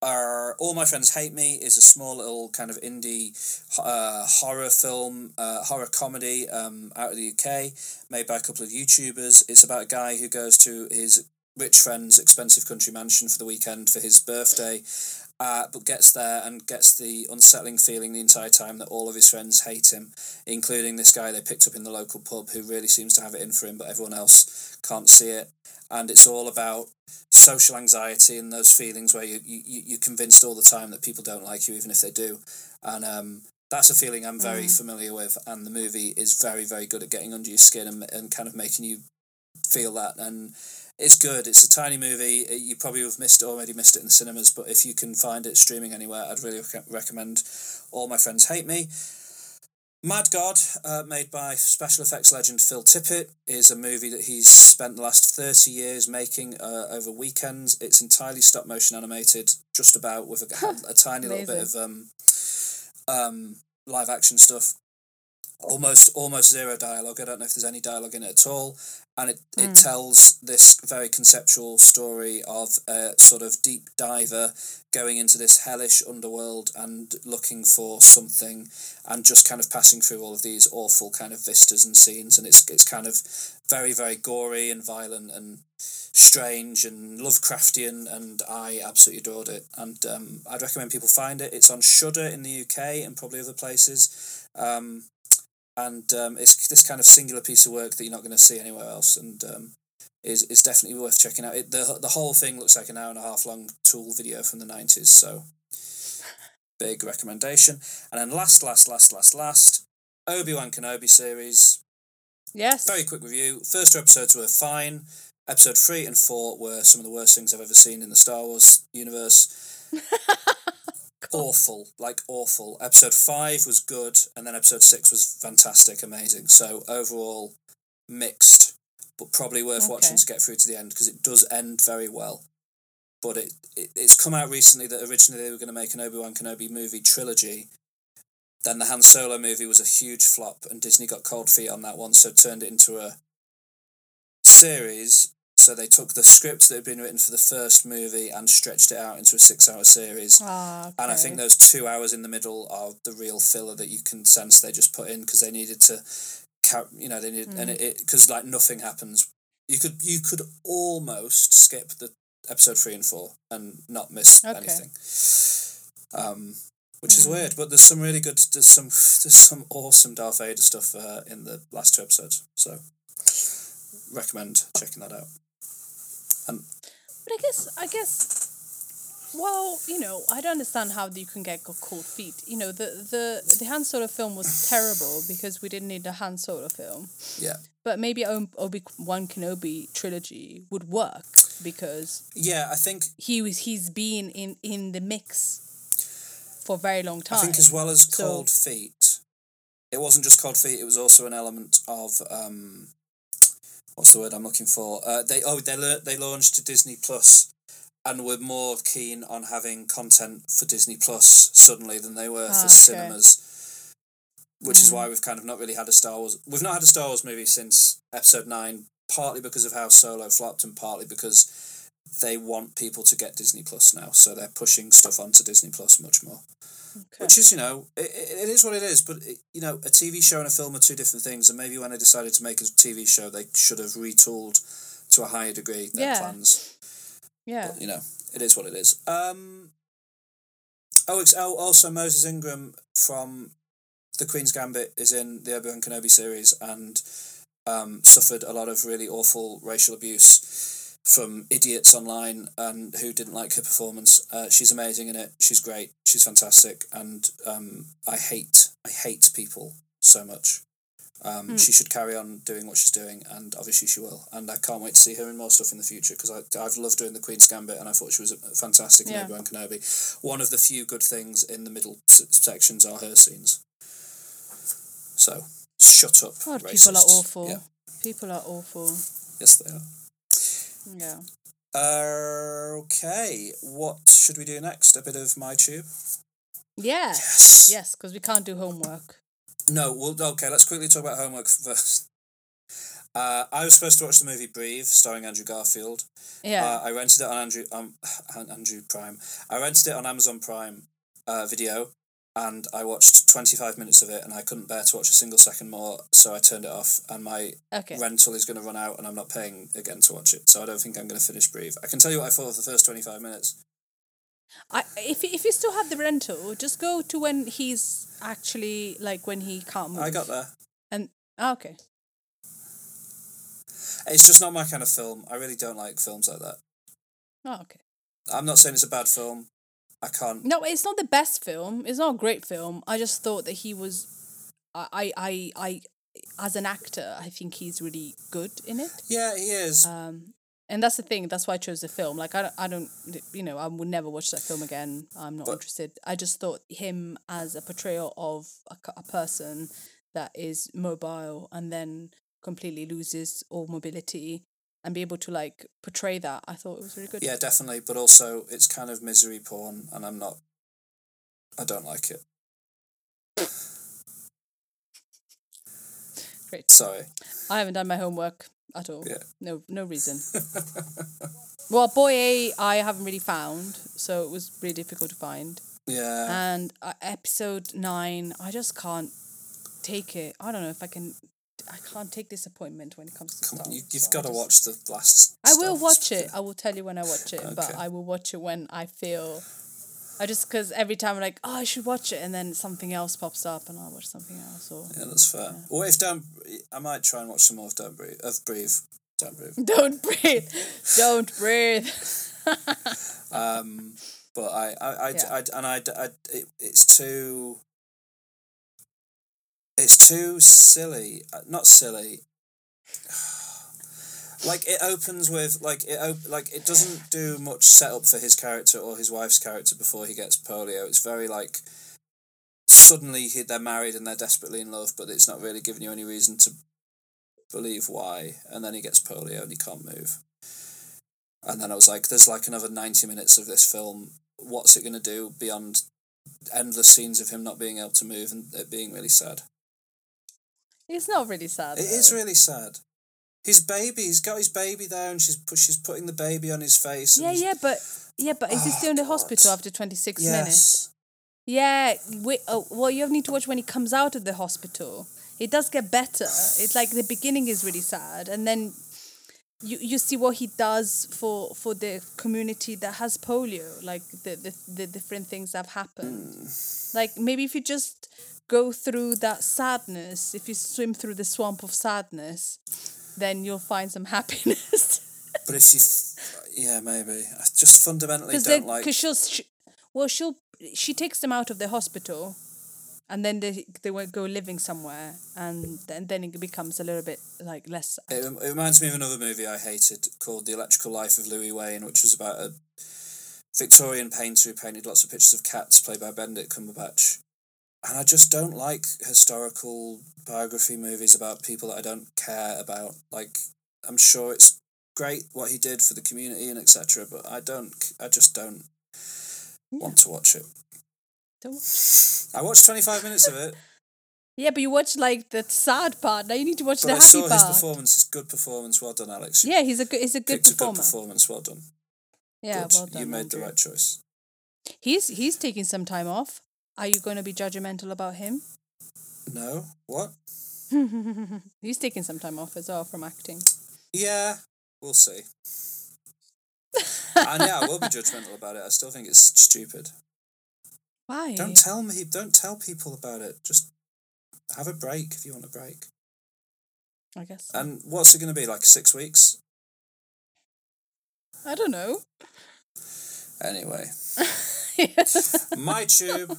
Our All My Friends Hate Me is a small little kind of indie uh, horror film, uh, horror comedy um, out of the UK, made by a couple of YouTubers. It's about a guy who goes to his rich friend's expensive country mansion for the weekend for his birthday, uh, but gets there and gets the unsettling feeling the entire time that all of his friends hate him, including this guy they picked up in the local pub who really seems to have it in for him, but everyone else can't see it. And it's all about social anxiety and those feelings where you, you, you- you're convinced all the time that people don't like you, even if they do. And um, that's a feeling I'm very familiar with. And the movie is very, very good at getting under your skin and, and kind of making you feel that. And it's good. It's a tiny movie. Uh, You probably have missed it already missed it in the cinemas, but if you can find it streaming anywhere, I'd really rec- recommend. All my friends hate me. Mad God, uh, made by special effects legend Phil Tippett, is a movie that he's spent the last 30 years making uh, over weekends. It's entirely stop motion animated, just about with a, a tiny little bit of um, um, live action stuff. almost almost zero dialogue. I don't know if there's any dialogue in it at all, and it Hmm. it tells this very conceptual story of a sort of deep diver going into this hellish underworld and looking for something, and just kind of passing through all of these awful kind of vistas and scenes, and it's it's kind of very very gory and violent and strange and Lovecraftian, and I absolutely adored it. And um, I'd recommend people find it. It's on Shudder in the UK and probably other places. Um, and um, it's this kind of singular piece of work that you're not going to see anywhere else, and um, is is definitely worth checking out. It, the The whole thing looks like an hour and a half long Tool video from the nineties, so <laughs> big recommendation. And then last, last, last, last, last, Obi Wan Kenobi series. Yes. Very quick review. First two episodes were fine. Episode three and four were some of the worst things I've ever seen in the Star Wars universe. <laughs> awful, like awful. Episode five was good, and then episode six was fantastic, amazing. So overall, mixed, but probably worth watching to get through to the end because it does end very well. But it, it it's come out recently that originally they were going to make an Obi Wan Kenobi movie trilogy. Then the Han Solo movie was a huge flop, and Disney got cold feet on that one, so turned it into a series. So they took the script that had been written for the first movie and stretched it out into a six-hour series. Ah, And I think those two hours in the middle are the real filler that you can sense they just put in because they needed to, you know, they needed and Mm. it because like nothing happens. You could you could almost skip the episode three and four and not miss Okay. anything. Um, which is Mm. weird, but there's some really good. There's some <laughs> there's some awesome Darth Vader stuff uh, in the last two episodes. So recommend checking that out. But I guess I guess well, you know, I don't understand how you can get cold feet. You know, the the the Han Solo film was terrible because we didn't need a Han Solo film. Yeah, But maybe Obi Wan Kenobi trilogy would work because yeah. I think he was he's been in in the mix for a very long time. I think as well as So- cold feet, it wasn't just cold feet. It was also an element of um, what's the word I'm looking for? Uh, they oh they they launched to Disney Plus, and were more keen on having content for Disney Plus suddenly than they were Ah, for okay. cinemas. Which is Mhm. why we've kind of not really had a Star Wars. We've not had a Star Wars movie since Episode Nine, partly because of how Solo flopped, and partly because they want people to get Disney Plus now, so they're pushing stuff onto Disney Plus much more Okay. which is you know it, it is what it is but it, you know a tv show and a film are two different things and maybe when they decided to make a tv show they should have retooled to a higher degree their Yeah. plans yeah. but you know it is what it is um oh, it's, oh also moses ingram from the queen's gambit is in the obi-wan kenobi series and um suffered a lot of really awful racial abuse from idiots online and who didn't like her performance. Uh, she's amazing in it. She's great. She's fantastic, and um, I hate I hate people so much. Um, Hmm. She should carry on doing what she's doing, and obviously she will. And I can't wait to see her in more stuff in the future because I've loved doing the Queen's Gambit, and I thought she was fantastic in Yeah. Obi Wan Kenobi. One of the few good things in the middle s- sections are her scenes. So shut up, God, people are awful. Yeah. People are awful. Yes, they are. Yeah. Uh, okay, what should we do next? A bit of my tube. Yeah. Yes. Yes, because we can't do homework. No. Well, okay. Let's quickly talk about homework <laughs> first. Uh, I was supposed to watch the movie Breathe, starring Andrew Garfield. Yeah. Uh, I rented it on Andrew um <sighs> Andrew Prime. I rented it on Amazon Prime uh, Video, and I watched twenty five minutes of it, and I couldn't bear to watch a single second more, so I turned it off. And my okay. rental is going to run out, and I'm not paying again to watch it, so I don't think I'm going to finish Breathe. I can tell you what I thought of the first twenty five minutes. I if if you still have the rental, just go to when he's actually like when he can't move. I got there. And ah, okay. It's just not my kind of film. I really don't like films like that. Oh, okay. I'm not saying it's a bad film. I can't. No, it's not the best film. It's not a great film. I just thought that he was, I, I, I, I as an actor, I think he's really good in it. Yeah, he is. Um, and that's the thing. That's why I chose the film. Like I, don't, I don't, you know, I would never watch that film again. I'm not But- interested. I just thought him as a portrayal of a, a person that is mobile and then completely loses all mobility and be able to like portray that. I thought it was really good. yeah, definitely. But also, it's kind of misery porn, and I'm not. I don't like it. Great. Sorry. I haven't done my homework at all. Yeah. No, no reason. <laughs> well, boy A, I haven't really found, so it was really difficult to find. Yeah. And uh, episode nine, I just can't take it. I don't know if I can. I can't take disappointment when it comes to Come Star on, you, you've so got to watch the last. I will watch it. I will tell you when I watch it, but I will watch it when I feel. I just because every time I'm like, oh, I should watch it, and then something else pops up, and I'll watch something else. Or Yeah, that's fair. Or if Don't? I might try and watch some more of Don't Breathe. Of Breathe. Don't Breathe. <laughs> don't breathe, don't breathe. <laughs> Um, but I, I, I, Yeah. I- and I, I it, it's too. It's too silly. Uh, Not silly. <sighs> Like it opens with like it op- like it doesn't do much setup for his character or his wife's character before he gets polio. It's very like suddenly he, they're married and they're desperately in love, but it's not really giving you any reason to believe why. And then he gets polio and he can't move. And then I was like, there's like another 90 minutes of this film. What's it going to do beyond endless scenes of him not being able to move and it being really sad? It's not really sad. It is though. really sad. His baby, he's got his baby there and she's, she's putting the baby on his face. Yeah, yeah, but yeah, but is he Oh, still in the oh, God. hospital after twenty six minutes? Yes. Yeah, wait. Oh, uh, well, you need to watch when he comes out of the hospital. It does get better. It's like the beginning is really sad, and then you you see what he does for for the community that has polio, like the the, the different things that have happened. Hmm. Like maybe if you just go through that sadness, if you swim through the swamp of sadness, then you'll find some <laughs> happiness. But if you, yeah, maybe. I just fundamentally don't like. because she'll she, well she'll she takes them out of the hospital, and then they they won't go living somewhere, and then then it becomes a little bit like less. It, it reminds me of another movie I hated called The Electrical Life of Louis Wain, which was about a Victorian painter who painted lots of pictures of cats, played by Benedict Cumberbatch. And I just don't like historical biography movies about people that I don't care about. Like, I'm sure it's great what he did for the community and etc. But I don't. I just don't want to watch it. Don't- I watched twenty five minutes of it, Yeah, but you watch like the sad part. Now you need to watch but the I happy saw his performance. It's good performance. Well done, Alex. You Yeah, he's a good he's a good picked a good performance. Well done. yeah, Good. well done. You made the right choice. He's he's taking some time off. Are you going to be judgmental about him? No, what? <laughs> he's taking some time off as well from acting. Yeah, we'll see. and <laughs> uh, yeah, I will be judgmental about it. I still think it's stupid. Why? Don't tell me. Don't tell people about it. Just have a break if you want a break. I guess. And what's it going to be like? Six weeks? I don't know. Anyway, <laughs> my tube.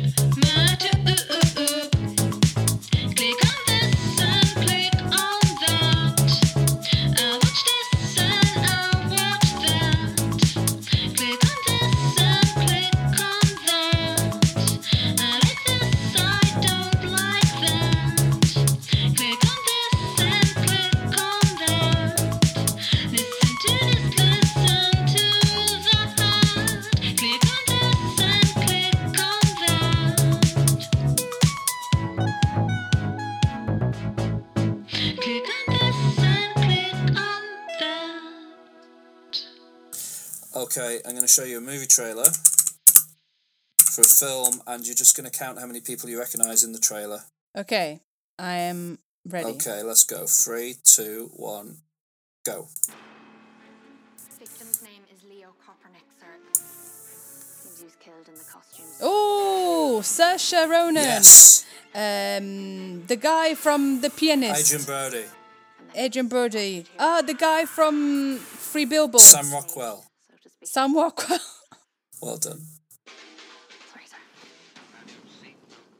Okay, I'm going to show you a movie trailer for a film, and you're just going to count how many people you recognise in the trailer. Okay, I am ready. Okay, let's go. Three, two, one, go. Victim's name is Leo Kopernik, sir. Seems he was killed in the costumes. Oh, Saoirse Ronan. Yes, Um, the guy from The Pianist. Adrien Brody, Adrien Brody. Ah, the guy from Free Billboards. Sam Rockwell. So to speak. Sam <laughs> Rockwell. Well done. Sorry, sir.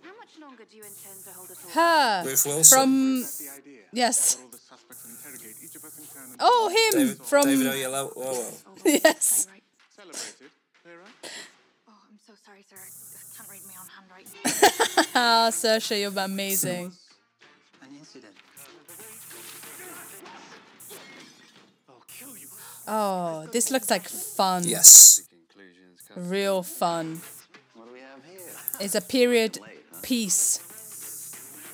How much longer do you intend to hold it all? Her. Ruth Wilson. From. Yes. Oh, him. David, from. David Oyelowo. Whoa, whoa. Yes. Playwright. Celebrated, playwright. Oh, I'm so sorry, sir. I can't read my own handwriting. <laughs> Ah, Saoirse, you're amazing. Oh, this looks like fun. Yes. Real fun. What do we have here? It's a period piece.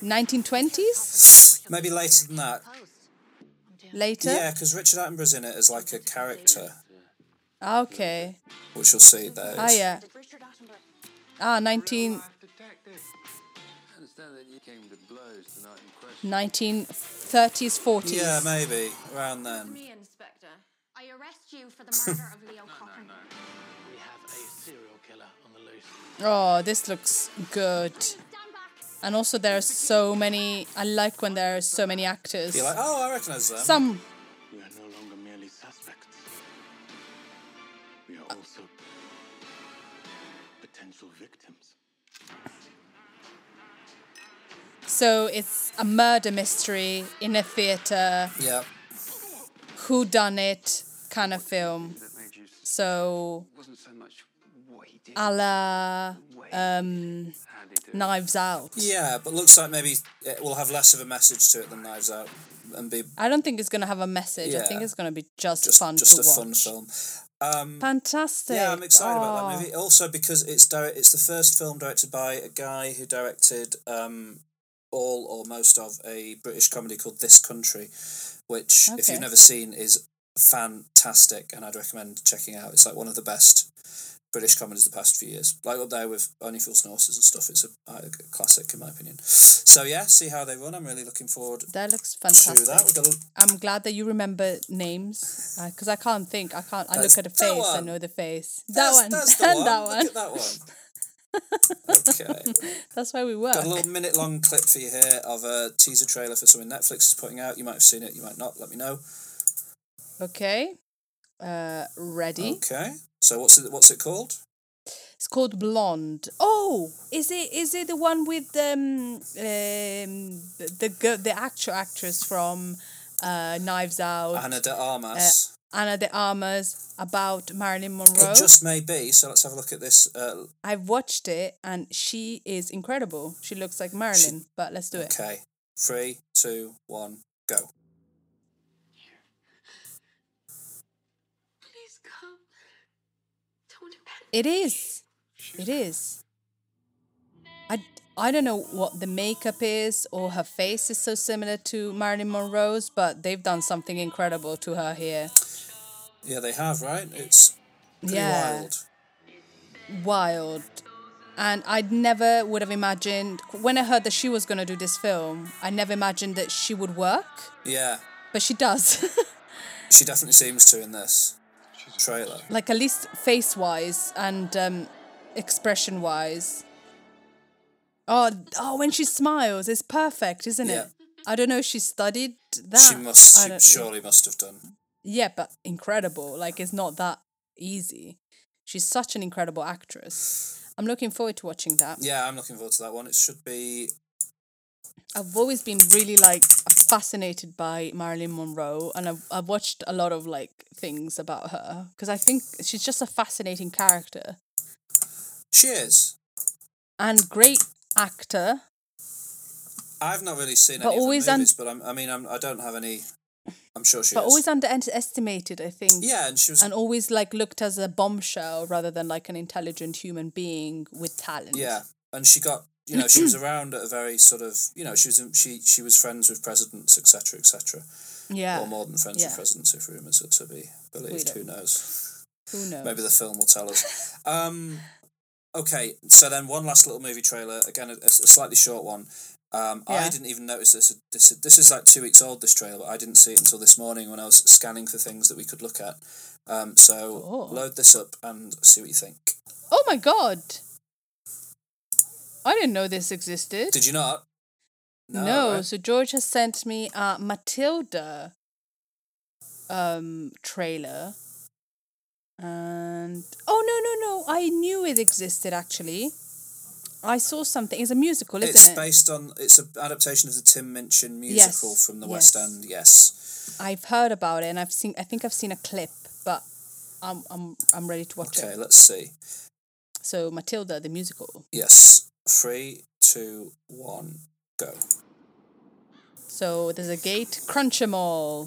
1920s? Maybe later than that. Later? Yeah, because Richard Attenborough's in it as like a character, Okay. which you'll see there. Ah, yeah. Ah, 19, Detective. I understand that you came to blows the night in question. 1930s, 40s. Yeah, maybe around then. Me, Inspector. I arrest you for the murder of Leo <laughs> Cochran. We have a serial killer on the loose. Oh, this looks good. And also, there are so many. I like when there are so many actors. You're like, oh, I recognise them. Some. We are no longer merely suspects. We are also potential victims. So it's a murder mystery in a theater, Yeah. who done it kind of film. That made you. s- So wasn't so much what he did. a la um, How did he do it? Knives Out. Yeah, but looks like maybe it will have less of a message to it than Knives Out, and be I don't think it's gonna have a message. I think it's gonna be just, just fun just to a watch. fun film. Um, Fantastic. yeah, I'm excited about Oh. that movie. Also because it's direct, it's the first film directed by a guy who directed um, all or most of a British comedy called This Country, which if you've never seen is fantastic, and I'd recommend checking out. It's like one of the best British comedies of the past few years. Like up there with Only Fools and Horses and stuff. It's a, a classic in my opinion. So yeah, see how they run. I'm really looking forward That looks that. Fantastic. got a, I'm glad that you remember names uh, because I can't think. I can't. I That's look at a that face. I know the face. That that's, one. That's <laughs> the one. that Look one. at that one. okay. <laughs> That's why we work. Got a little minute long clip for you here of a teaser trailer for something Netflix is putting out. You might have seen it, you might not. Let me know. Okay. Uh, ready. Okay. So what's it? What's it called? It's called Blonde. Oh, is it is it the one with um um the the, the actual actress from uh Knives Out, Ana de Armas. Ana de Armas about Marilyn Monroe? it just may be. So let's have a look at this. Uh, I've watched it and she is incredible. She looks like Marilyn, but let's do it. okay. Three, two, one, go. Please come. Don't abandon It is. It is. I, I don't know what the makeup is or her face is so similar to Marilyn Monroe's, but they've done something incredible to her here. Yeah, they have right. It's pretty Yeah. wild. Wild. And I never would have imagined, when I heard that she was going to do this film, I never imagined that she would work, Yeah, but she does. <laughs> she definitely seems to in this trailer. like, at least face wise and um, expression wise. Oh, oh, when she smiles, it's perfect, isn't Yeah. it? I don't know if she studied that. She must. She surely must have done. Yeah, but incredible. Like, it's not that easy. She's such an incredible actress. I'm looking forward to watching that. Yeah, I'm looking forward to that one. It should be. I've always been really like fascinated by Marilyn Monroe, and I've I've watched a lot of like things about her because I think she's just a fascinating character She is. and great actor. I've not really seen But any always of the un- movies, but I'm, I mean, I'm, I don't have any. I'm sure she but is. always underestimated, I think. yeah, and she was. And always like looked as a bombshell rather than like an intelligent human being with talent. yeah, and she got. You know, she was <clears throat> around at a very sort of. You know, she was she she was friends with presidents, etc., etc. Yeah. Or more than friends Yeah. with presidents, if rumours are to be believed. Who knows? Who knows? Maybe the film will tell us. <laughs> Um, okay, so then one last little movie trailer. Again, a, a slightly short one. Um, I didn't even notice this. This this is like two weeks old. This trailer, but I didn't see it until this morning when I was scanning for things that we could look at. Um, so Oh. load this up and see what you think. Oh my god. I didn't know this existed. Did you not? No, right? so George has sent me a Matilda um trailer. And oh no no no, I knew it existed actually. I saw something. It's a musical, isn't It's it? It's based on. It's an adaptation of the Tim Minchin musical Yes, from the yes. West End. Yes. I've heard about it and I've seen I think I've seen a clip, but I'm I'm I'm ready to watch Okay, it. Okay, let's see. So Matilda the musical. Yes. Three, two, one, go. So there's a gate, crunch 'em all.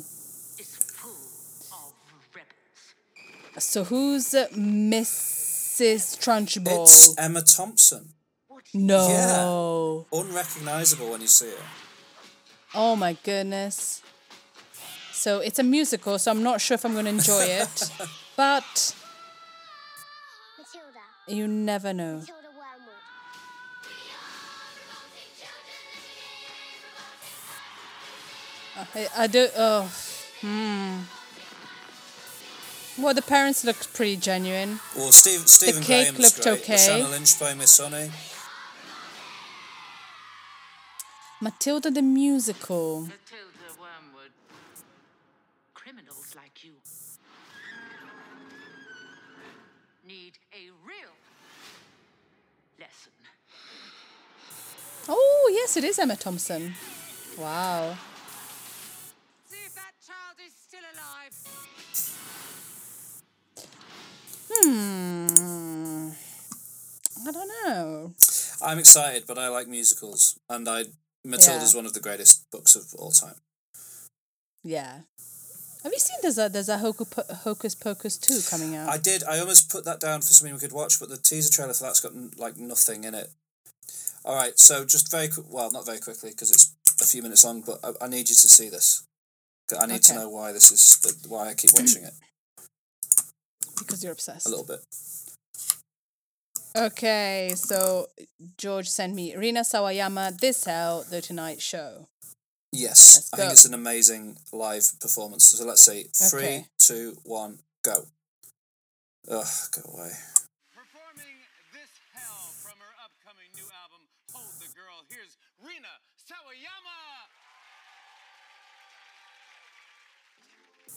is full of rebels. So who's uh, Mrs. Trunchbull? It's Emma Thompson. no. Yeah. Unrecognizable when you see her. Oh my goodness. So it's a musical, so I'm not sure if I'm going to enjoy it. <laughs> but Matilda. You never know. I, I do. Oh, hmm. Well, the parents looked pretty genuine. Well, Steve, Stephen cake Graham's looked great. okay. Lashana Lynch playing Miss Honey. Matilda the musical. Matilda Oh, yes, it is Emma Thompson. Wow. See if that child is still alive. Hmm. I don't know. I'm excited, but I like musicals, and I Matilda's Yeah. one of the greatest books of all time. Yeah. Have you seen there's a there's a Hocus, Pocus two coming out? I did. I almost put that down for something we could watch, but the teaser trailer for that's got like nothing in it. All right, so just very quick. Well, not very quickly because it's a few minutes long, but I, I need you to see this. I need to know why this is why I keep watching it because you're obsessed. a little bit. Okay, so George sent me Rina Sawayama. This hell the Tonight Show. Yes, I think it's an amazing live performance. So let's see. Three, Okay. two, one, go. Ugh, go away.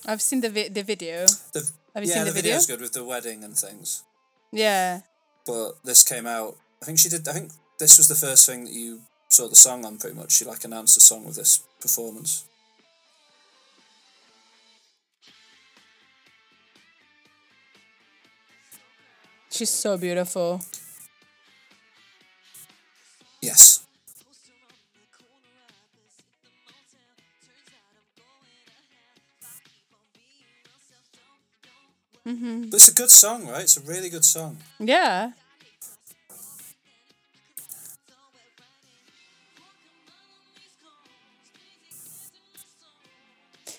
I've seen the vi- the video. The, Have you yeah, seen the video? video's good with the wedding and things. Yeah. But this came out. I think she did. I think this was the first thing that you saw the song on. Pretty much, she like announced the song with this performance. She's so beautiful. Yes. Mm-hmm. But it's a good song, right? It's a really good song. Yeah.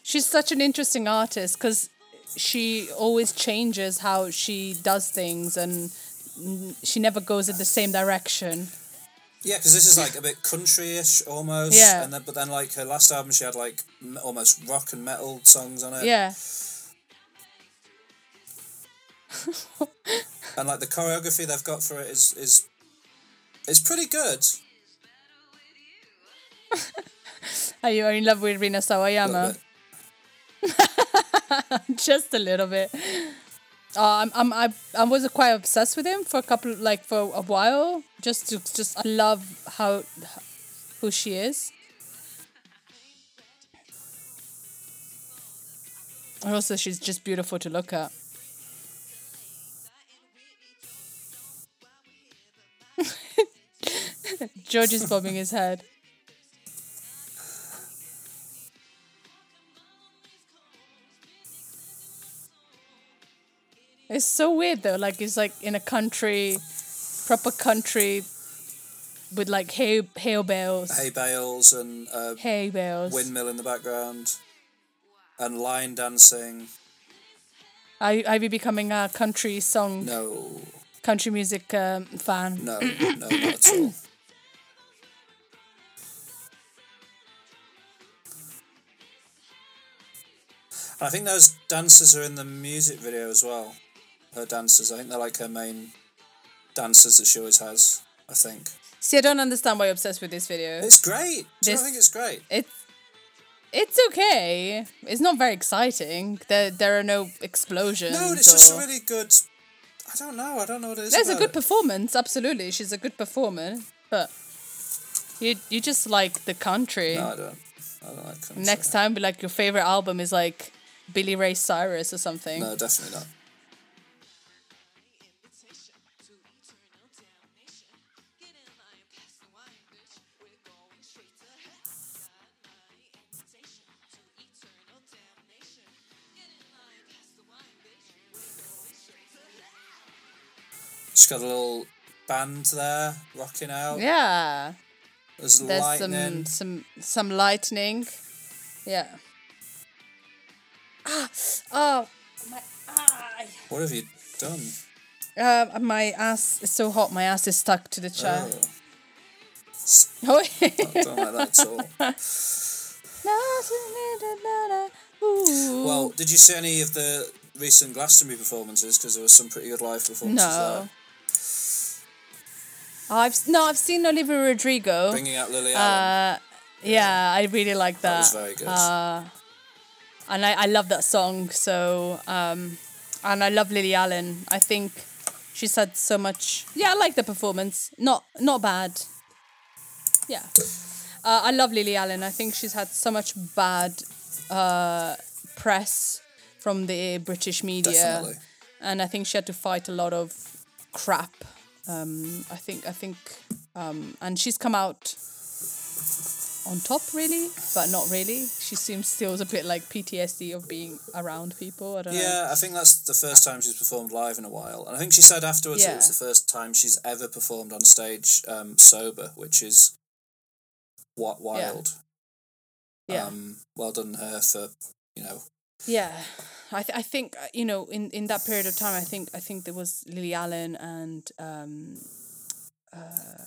She's such an interesting artist because she always changes how she does things and she never goes in the same direction. Yeah, because this is like a bit country-ish almost. Yeah. And then, but then like her last album, she had like almost rock and metal songs on it. Yeah. <laughs> And like the choreography they've got for it is is is pretty good. Are you in love with Rina Sawayama? <laughs> just a little bit. Uh, I'm, I'm, I, I was quite obsessed with him for a couple, like for a while. Just to, just I love how, who she is. And also, she's just beautiful to look at. <laughs> George is bobbing his head. It's so weird though. Like it's like in a country, proper country, with like hay hay bales, Hay bales and uh, hay bales. windmill in the background, and line dancing. Are you, are you becoming a country song, No, country music um, fan? no, no, not at all. <clears throat> I think those dancers are in the music video as well. Her dancers, I think they're like her main dancers that she always has. I think See, I don't understand why you're obsessed with this video. it's great. Do This- not think it's great? It's it's okay. It's not very exciting. There there are no explosions. No, it's just a really good. I don't know. I don't know what it is. There's a good it. performance. Absolutely, she's a good performer. But you you just like the country. No, I don't. I don't like country. Next time, be like your favorite album is like Billy Ray Cyrus or something. No, definitely not. She's got a little band there rocking out. Yeah. There's, There's lightning. some some some lightning. Yeah. Ah, oh, my eye. What have you done? Uh, my ass is so hot. My ass is stuck to the chair. Oh, Oh. I don't like that at all. <laughs> Well, did you see any of the recent Glastonbury performances? Because there was some pretty good live performances there. no. I've no, I've seen Olivia Rodrigo. Bringing out Lily Allen. Uh, yeah, I really like that that. was very good. Uh, and I, I love that song. So, um, and I love Lily Allen. I think she's had so much. Yeah, I like the performance. Not not bad. Yeah, uh, I love Lily Allen. I think she's had so much bad uh, press from the British media, Definitely. and I think she had to fight a lot of crap. Um, I think I think, um, and she's come out on top really, but not really. She seems still a bit like PTSD of being around people. I don't know. Yeah, I think that's the first time she's performed live in a while. And I think she said afterwards it was the first time she's ever performed on stage um, sober, which is what wild. Yeah. Um, well done her for, you know, Yeah, I th- I think uh, you know in, in that period of time I think I think there was Lily Allen and um, uh,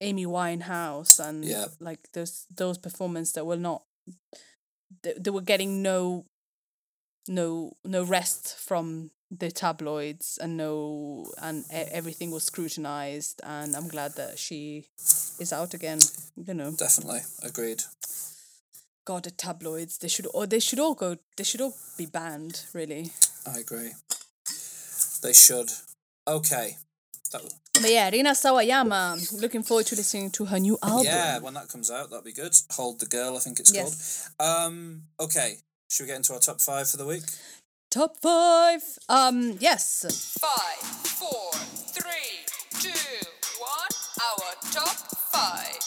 Amy Winehouse and Yeah. like those those performances that were not they, they were getting no no no rest from the tabloids and no and everything was scrutinized and I'm glad that she is out again you know definitely agreed. God, the tabloids. They should or they should all go. They should all be banned. Really. I agree. They should. Okay. That, But yeah, Rina Sawayama. Looking forward to listening to her new album. yeah, when that comes out, that'll be good. Hold the Girl, I think it's Yes. called. Um, okay. Should we get into our top five for the week? Top five. Um. Yes. Five, four, three, two, one. Our top five.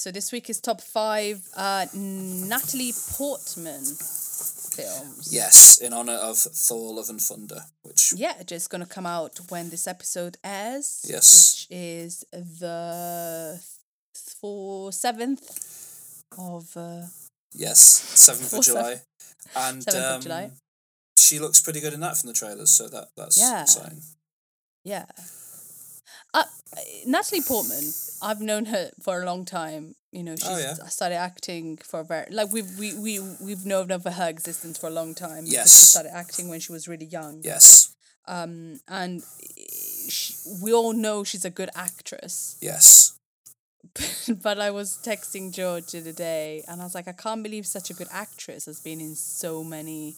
So this week is top five. Uh, Natalie Portman films. Yes, in honour of Thor Love and Thunder, which Yeah, just gonna come out when this episode airs. Yes. Which is the for seventh of uh, yes, seventh of of- July, and 7th of um, July. she looks pretty good in that from the trailers, so that that's Yeah. exciting. Yeah. Uh, Natalie Portman, I've known her for a long time. You know, she's Oh, yeah. started acting for a very like we've we we we've known of her existence for a long time. Yes. she started acting when she was really young. Yes, Um, and she, we all know she's a good actress. yes, <laughs> but I was texting George the other day, and I was like, I can't believe such a good actress has been in so many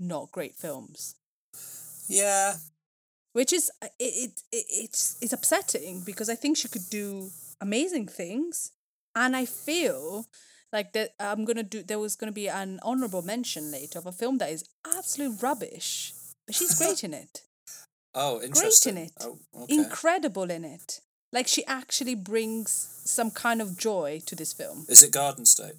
not great films. yeah, which is uh, it, it, it it's it's upsetting because I think she could do amazing things, and I feel like that I'm gonna do. There was gonna be an honorable mention later of a film that is absolute rubbish, but she's <laughs> great in it, Oh, interesting. great in it, Oh, okay. incredible in it. Like she actually brings some kind of joy to this film. Is it Garden State?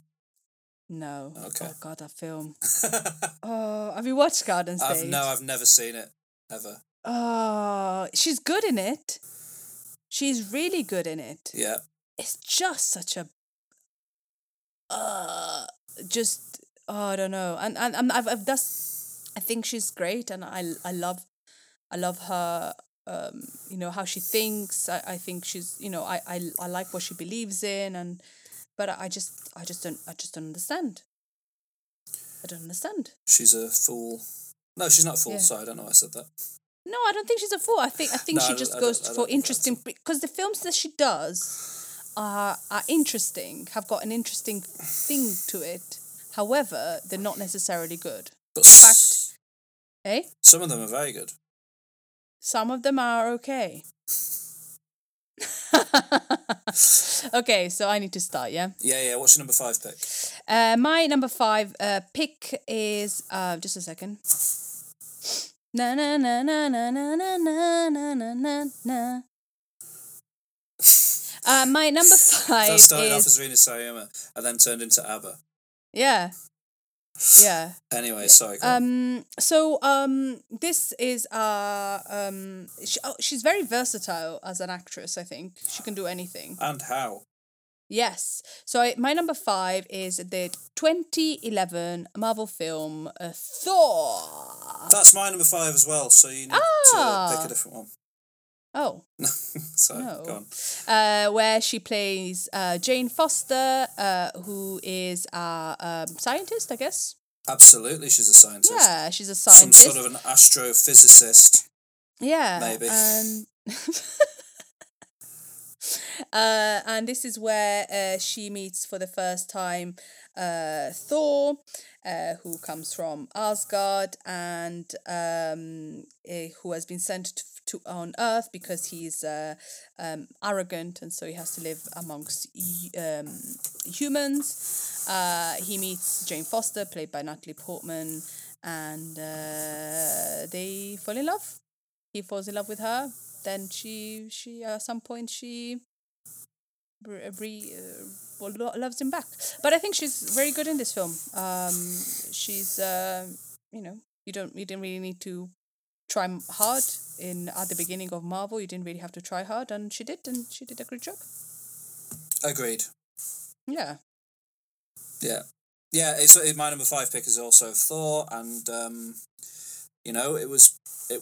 No, Okay. oh god, that film. <laughs> oh, have you watched Garden State? I've no, I've never seen it ever. Oh, she's good in it. She's really good in it. Yeah, It's just such a uh just oh, I don't know. And and, and I've I've that's I think she's great and I I love I love her um you know how she thinks. I, I think she's you know I, I I like what she believes in and but I just I just don't I just don't understand. I don't understand. she's a fool. No, she's not a fool. Yeah. Sorry, I don't know why I said that. No, I don't think she's a fool. I think I think No, she don't- just I goes for interesting because the films that she does are are interesting, have got an interesting thing to it. However, they're not necessarily good. But In fact, eh? some of them are very good. Some of them are okay. <laughs> okay, so I need to start, yeah. Yeah, yeah. What's your number five pick? Uh, my number five uh, pick is uh, just a second. Na na na na na na na na na na na na. Uh, my number five That started off as Rina Sawayama and then turned into ABBA. yeah, yeah. Anyway, sorry. go on. Um. So um, this is uh um. She, oh, she's very versatile as an actress. I think she can do anything. and how? Yes. So I, my number five is the 2011 Marvel film uh, Thor. That's my number five as well. So you need to Ah. pick a different one. <laughs> Oh, Sorry, No. go on. uh, where she plays uh, Jane Foster, uh, who is a um, scientist, I guess. Absolutely, she's a scientist. Yeah, she's a scientist. Some sort of an astrophysicist. Yeah. Maybe. And <laughs> <laughs> uh, and this is where uh, she meets for the first time uh, Thor, uh, who comes from Asgard and um, eh, who has been sent to, to on Earth because he's uh, um, arrogant and so he has to live amongst um, humans. Uh, he meets Jane Foster, played by Natalie Portman, and they fall in love he falls in love with her then she she at some point she re, uh, well, lo- loves him back. But i think she's very good in this film. Um she's uh you know you don't you didn't really need to try hard in at the beginning of marvel. You didn't really have to try hard and she did and she did a good job. Agreed. yeah. Yeah, yeah. It's it, my number five pick is also Thor, and um, you know it was it.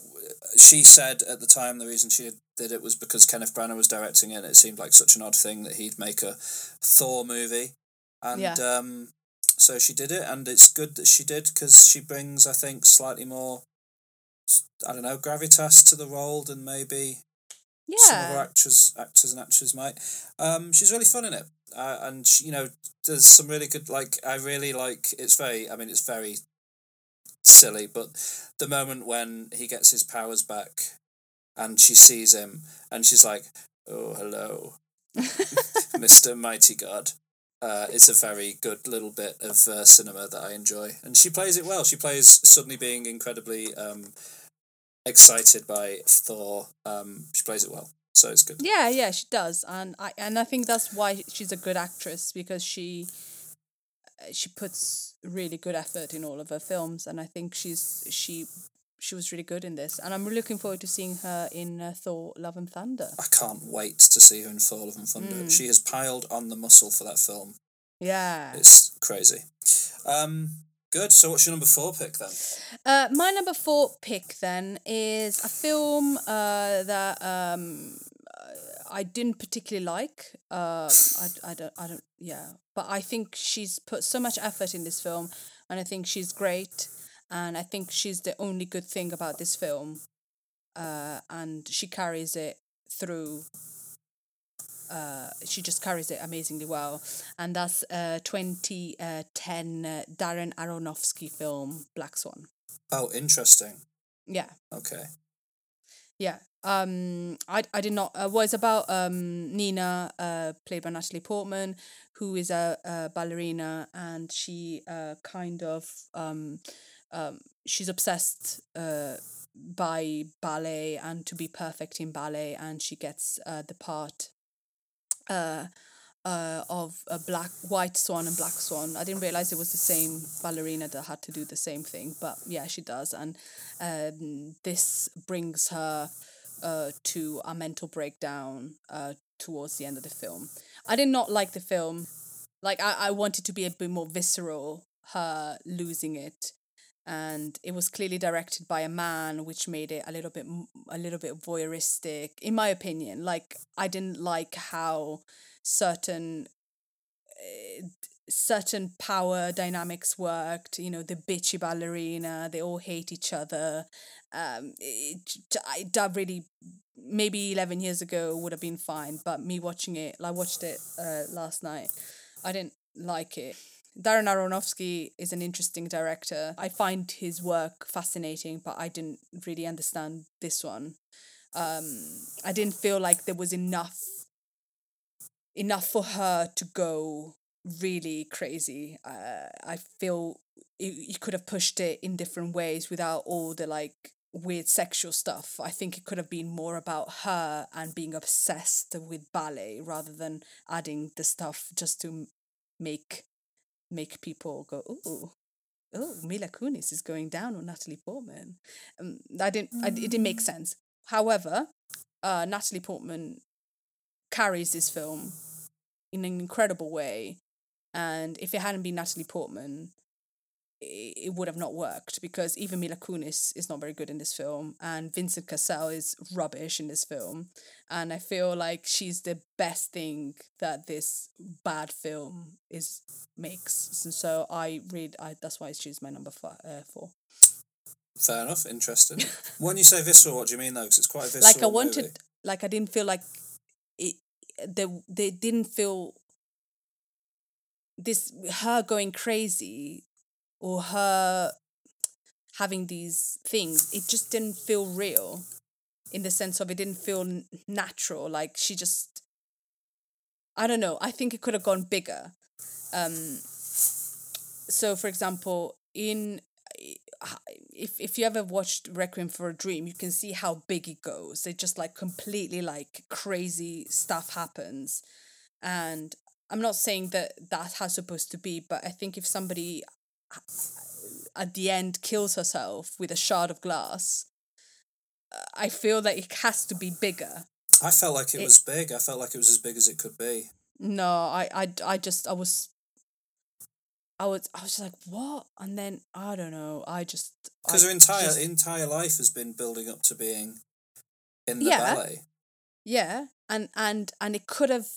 She said at the time the reason she did it was because Kenneth Branagh was directing it. and It seemed like such an odd thing that he'd make a Thor movie, and Yeah. um, so she did it, and it's good that she did because she brings, I think, slightly more. I don't know gravitas to the role than maybe some other yeah actors, actors and actresses might. Um, she's really fun in it, uh, and she, you know, there's some really good. Like, I really like. It's very. I mean, it's very silly, but the moment when he gets his powers back, and she sees him, and she's like, "Oh, hello, <laughs> Mister Mighty God." Uh, it's a very good little bit of uh, cinema that I enjoy, and she plays it well. She plays suddenly being incredibly um, excited by Thor. Um, she plays it well, so it's good. Yeah, yeah, she does, and I and I think that's why she's a good actress because she uh, she puts really good effort in all of her films, and I think she's she she was really good in this, and I'm really looking forward to seeing her in uh, Thor: Love and Thunder. I can't wait to see her in Thor: Love and Thunder. Mm. She has piled on the muscle for that film. Yeah. It's crazy. Um, good. So, what's your number four pick then? Uh, my number four pick then is a film uh, that um, I didn't particularly like. Uh, I, I don't I don't yeah, but I think she's put so much effort in this film, and I think she's great, and I think she's the only good thing about this film, uh, and she carries it through. Uh, she just carries it amazingly well, and that's uh twenty uh, ten uh, Darren Aronofsky film Black Swan. Oh, interesting. Yeah, Okay. yeah. Um, I I did not. Uh, was about um Nina, uh, played by Natalie Portman, who is a, a ballerina, and she uh kind of um um she's obsessed uh by ballet and to be perfect in ballet, and she gets uh the part uh uh of a black white swan and black swan. I didn't realize it was the same ballerina that had to do the same thing, but yeah, she does, and um this brings her uh to a mental breakdown uh towards the end of the film. I did not like the film. Like I, I wanted to be a bit more visceral, her losing it. And it was clearly directed by a man, which made it a little bit a little bit voyeuristic, in my opinion. Like I didn't like how certain uh, certain power dynamics worked. You know, the bitchy ballerina, they all hate each other. Um, it, I, that really maybe 11 years ago would have been fine, but me watching it, I watched it uh, last night, I didn't like it. Darren Aronofsky is an interesting director. I find his work fascinating, but I didn't really understand this one. Um, I didn't feel like there was enough enough for her to go really crazy. Uh, I feel you, you could have pushed it in different ways without all the like weird sexual stuff. I think it could have been more about her and being obsessed with ballet rather than adding the stuff just to make make people go, "Ooh, oh, Mila Kunis is going down on Natalie Portman." Um, I didn't. I, it didn't make sense. However, uh, Natalie Portman carries this film in an incredible way, and if it hadn't been Natalie Portman, it would have not worked because even Mila Kunis is not very good in this film, and Vincent Cassel is rubbish in this film, and I feel like she's the best thing that this bad film is makes, and so I read. I that's why she's my number five, uh, four. Fair enough. Interesting. <laughs> when you say visceral, what do you mean though? Because it's quite a visceral like I wanted, movie. like I didn't feel like it. They they didn't feel this her going crazy or her having these things. It just didn't feel real, in the sense of it didn't feel natural. Like she just, I don't know. I think it could have gone bigger. Um. So, for example, in if if you ever watched Requiem for a Dream, you can see how big it goes. It just like completely like crazy stuff happens, and I'm not saying that that's how supposed to be, but I think if somebody uh, at the end kills herself with a shard of glass, uh, I feel that it has to be bigger. I felt like it, it- was big. I felt like it was as big as it could be. No, I I I just I was. I was I was just like what, and then I don't know. I just Because her entire just- entire life has been building up to being in the Yeah. ballet. Yeah, and and and it could have.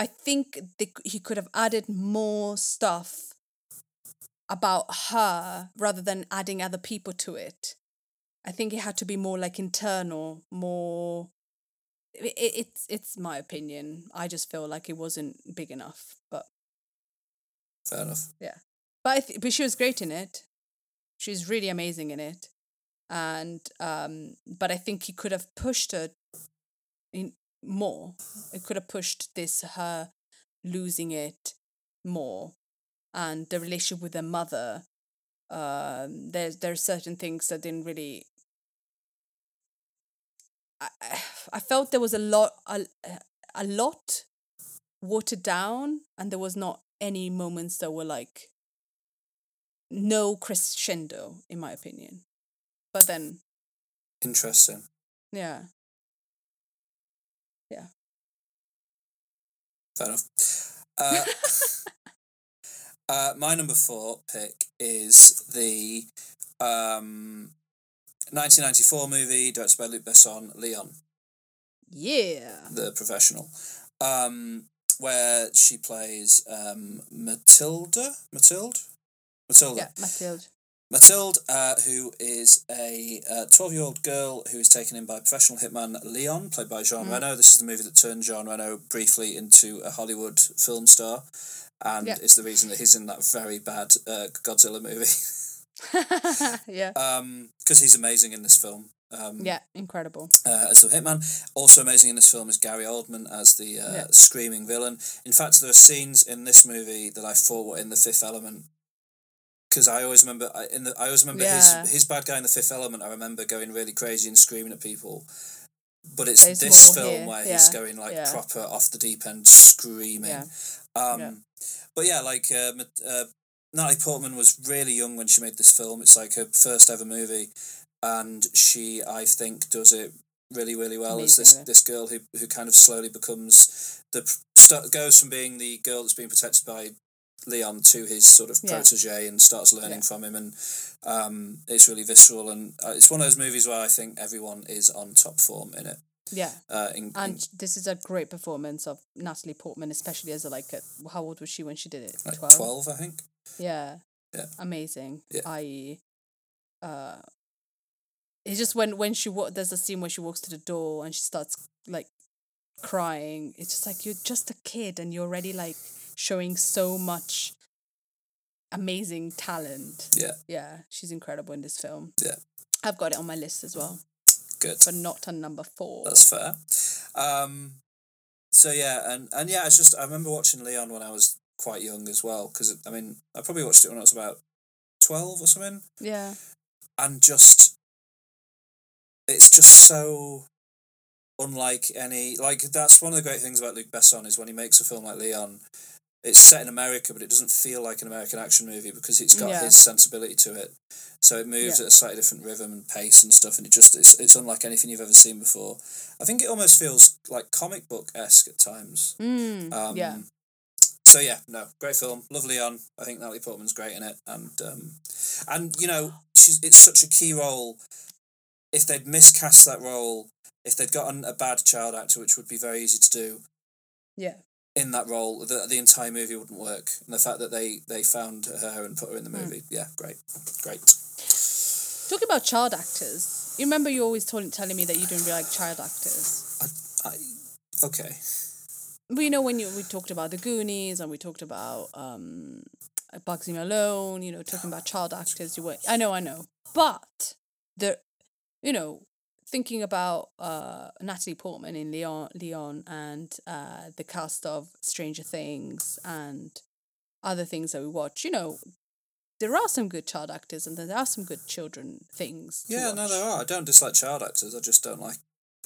I think they, he could have added more stuff about her rather than adding other people to it. I think it had to be more like internal, more. It, it, it's it's my opinion. I just feel like it wasn't big enough, but Fair enough. Yeah, but I th- but she was great in it. She's really amazing in it, and um, but I think he could have pushed her in more. It could have pushed this her losing it more, and the relationship with her mother. Um, there's there's certain things that didn't really. I I- I felt there was a lot a, a lot watered down, and there was not any moments that were like no crescendo, in my opinion. But then, Interesting. yeah, Fair enough. Uh, <laughs> uh, my number four pick is the um, 1994 movie directed by Luc Besson, Leon, yeah, the professional, um, where she plays um, Matilda. Matilde? Matilda. yeah, Mathilde. Mathilde, uh, who is a twelve year old girl who is taken in by professional hitman Leon, played by Jean Reno. This is the movie that turned Jean Reno briefly into a Hollywood film star, and Yeah. it's the reason that he's in that very bad uh, Godzilla movie. <laughs> yeah, Because he's amazing in this film. Um, yeah, incredible. uh, as the hitman. Also amazing in this film is Gary Oldman as the uh, Yeah. screaming villain. In fact, there are scenes in this movie that I thought were in the Fifth Element. Because I always remember, I- in the, I always remember Yeah. his his bad guy in the Fifth Element. I remember going really crazy and screaming at people. But it's There's this film here, where he's going like yeah. proper off the deep end, screaming. Yeah. Um, Yeah. But yeah, like uh, uh, Natalie Portman was really young when she made this film. It's like her first ever movie, and she, I think, does it really, really well. As this this girl who who kind of slowly becomes the st- goes from being the girl that's being protected by Leon to his sort of Yeah. protege and starts learning Yeah. from him, and um, it's really visceral. And uh, it's one of those movies where I think everyone is on top form in it. Yeah, Uh, in, in- and this is a great performance of Natalie Portman, especially as a like a, how old was she when she did it? like 12? 12, I think. Yeah. Yeah. Amazing. Yeah. I uh it's just when when she wa- there's a scene where she walks to the door and she starts like crying. It's just like you're just a kid and you're already like showing so much amazing talent. Yeah, Yeah, she's incredible in this film. yeah, I've got it on my list as well, good. but not on number 4. That's fair. Um, so yeah, and and yeah, it's just I remember watching Leon when I was quite young as well because I mean I probably watched it when I was about twelve or something, yeah. and just it's just so unlike any like that's one of the great things about Luc Besson is when he makes a film like Leon it's set in America but it doesn't feel like an American action movie because it's got Yeah. his sensibility to it so it moves Yeah. at a slightly different rhythm and pace and stuff and it just it's, it's unlike anything you've ever seen before I think it almost feels like comic book esque at times Mm, um, yeah. So yeah, no, great film. lovely on. I think Natalie Portman's great in it, and um, and you know she's it's such a key role. If they'd miscast that role, if they'd gotten a bad child actor, which would be very easy to do Yeah. In that role, the the entire movie wouldn't work. And the fact that they they found her and put her in the movie, yeah, great, great. Talking about child actors, you remember you always told, telling me that you didn't really like child actors. I okay. But you know when you we talked about the Goonies and we talked about um, Bugsy Malone, you know, talking about child actors. You were I know, I know, but the, you know, thinking about uh, Natalie Portman in Leon, Leon, and uh, the cast of Stranger Things and other things that we watch. You know, there are some good child actors and there are some good children things. Yeah, no, there are. I don't dislike child actors. I just don't like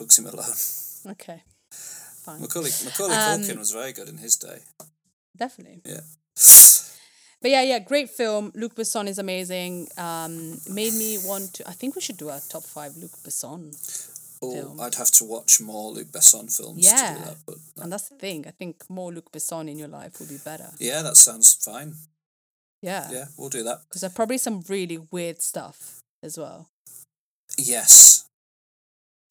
Bugsy Malone. Okay, fine, Macaulay Macaulay Um, Culkin was very good in his day. definitely. Yeah. But yeah, yeah, great film. Luc Besson is amazing. Um, made me want to. I think we should do our top five Luc Besson, Oh, film. I'd have to watch more Luc Besson films to Yeah. do that. But and that's the thing. I think more Luc Besson in your life will be better. yeah, that sounds fine. Yeah, Yeah, we'll do that. because there's probably some really weird stuff as well. Yes.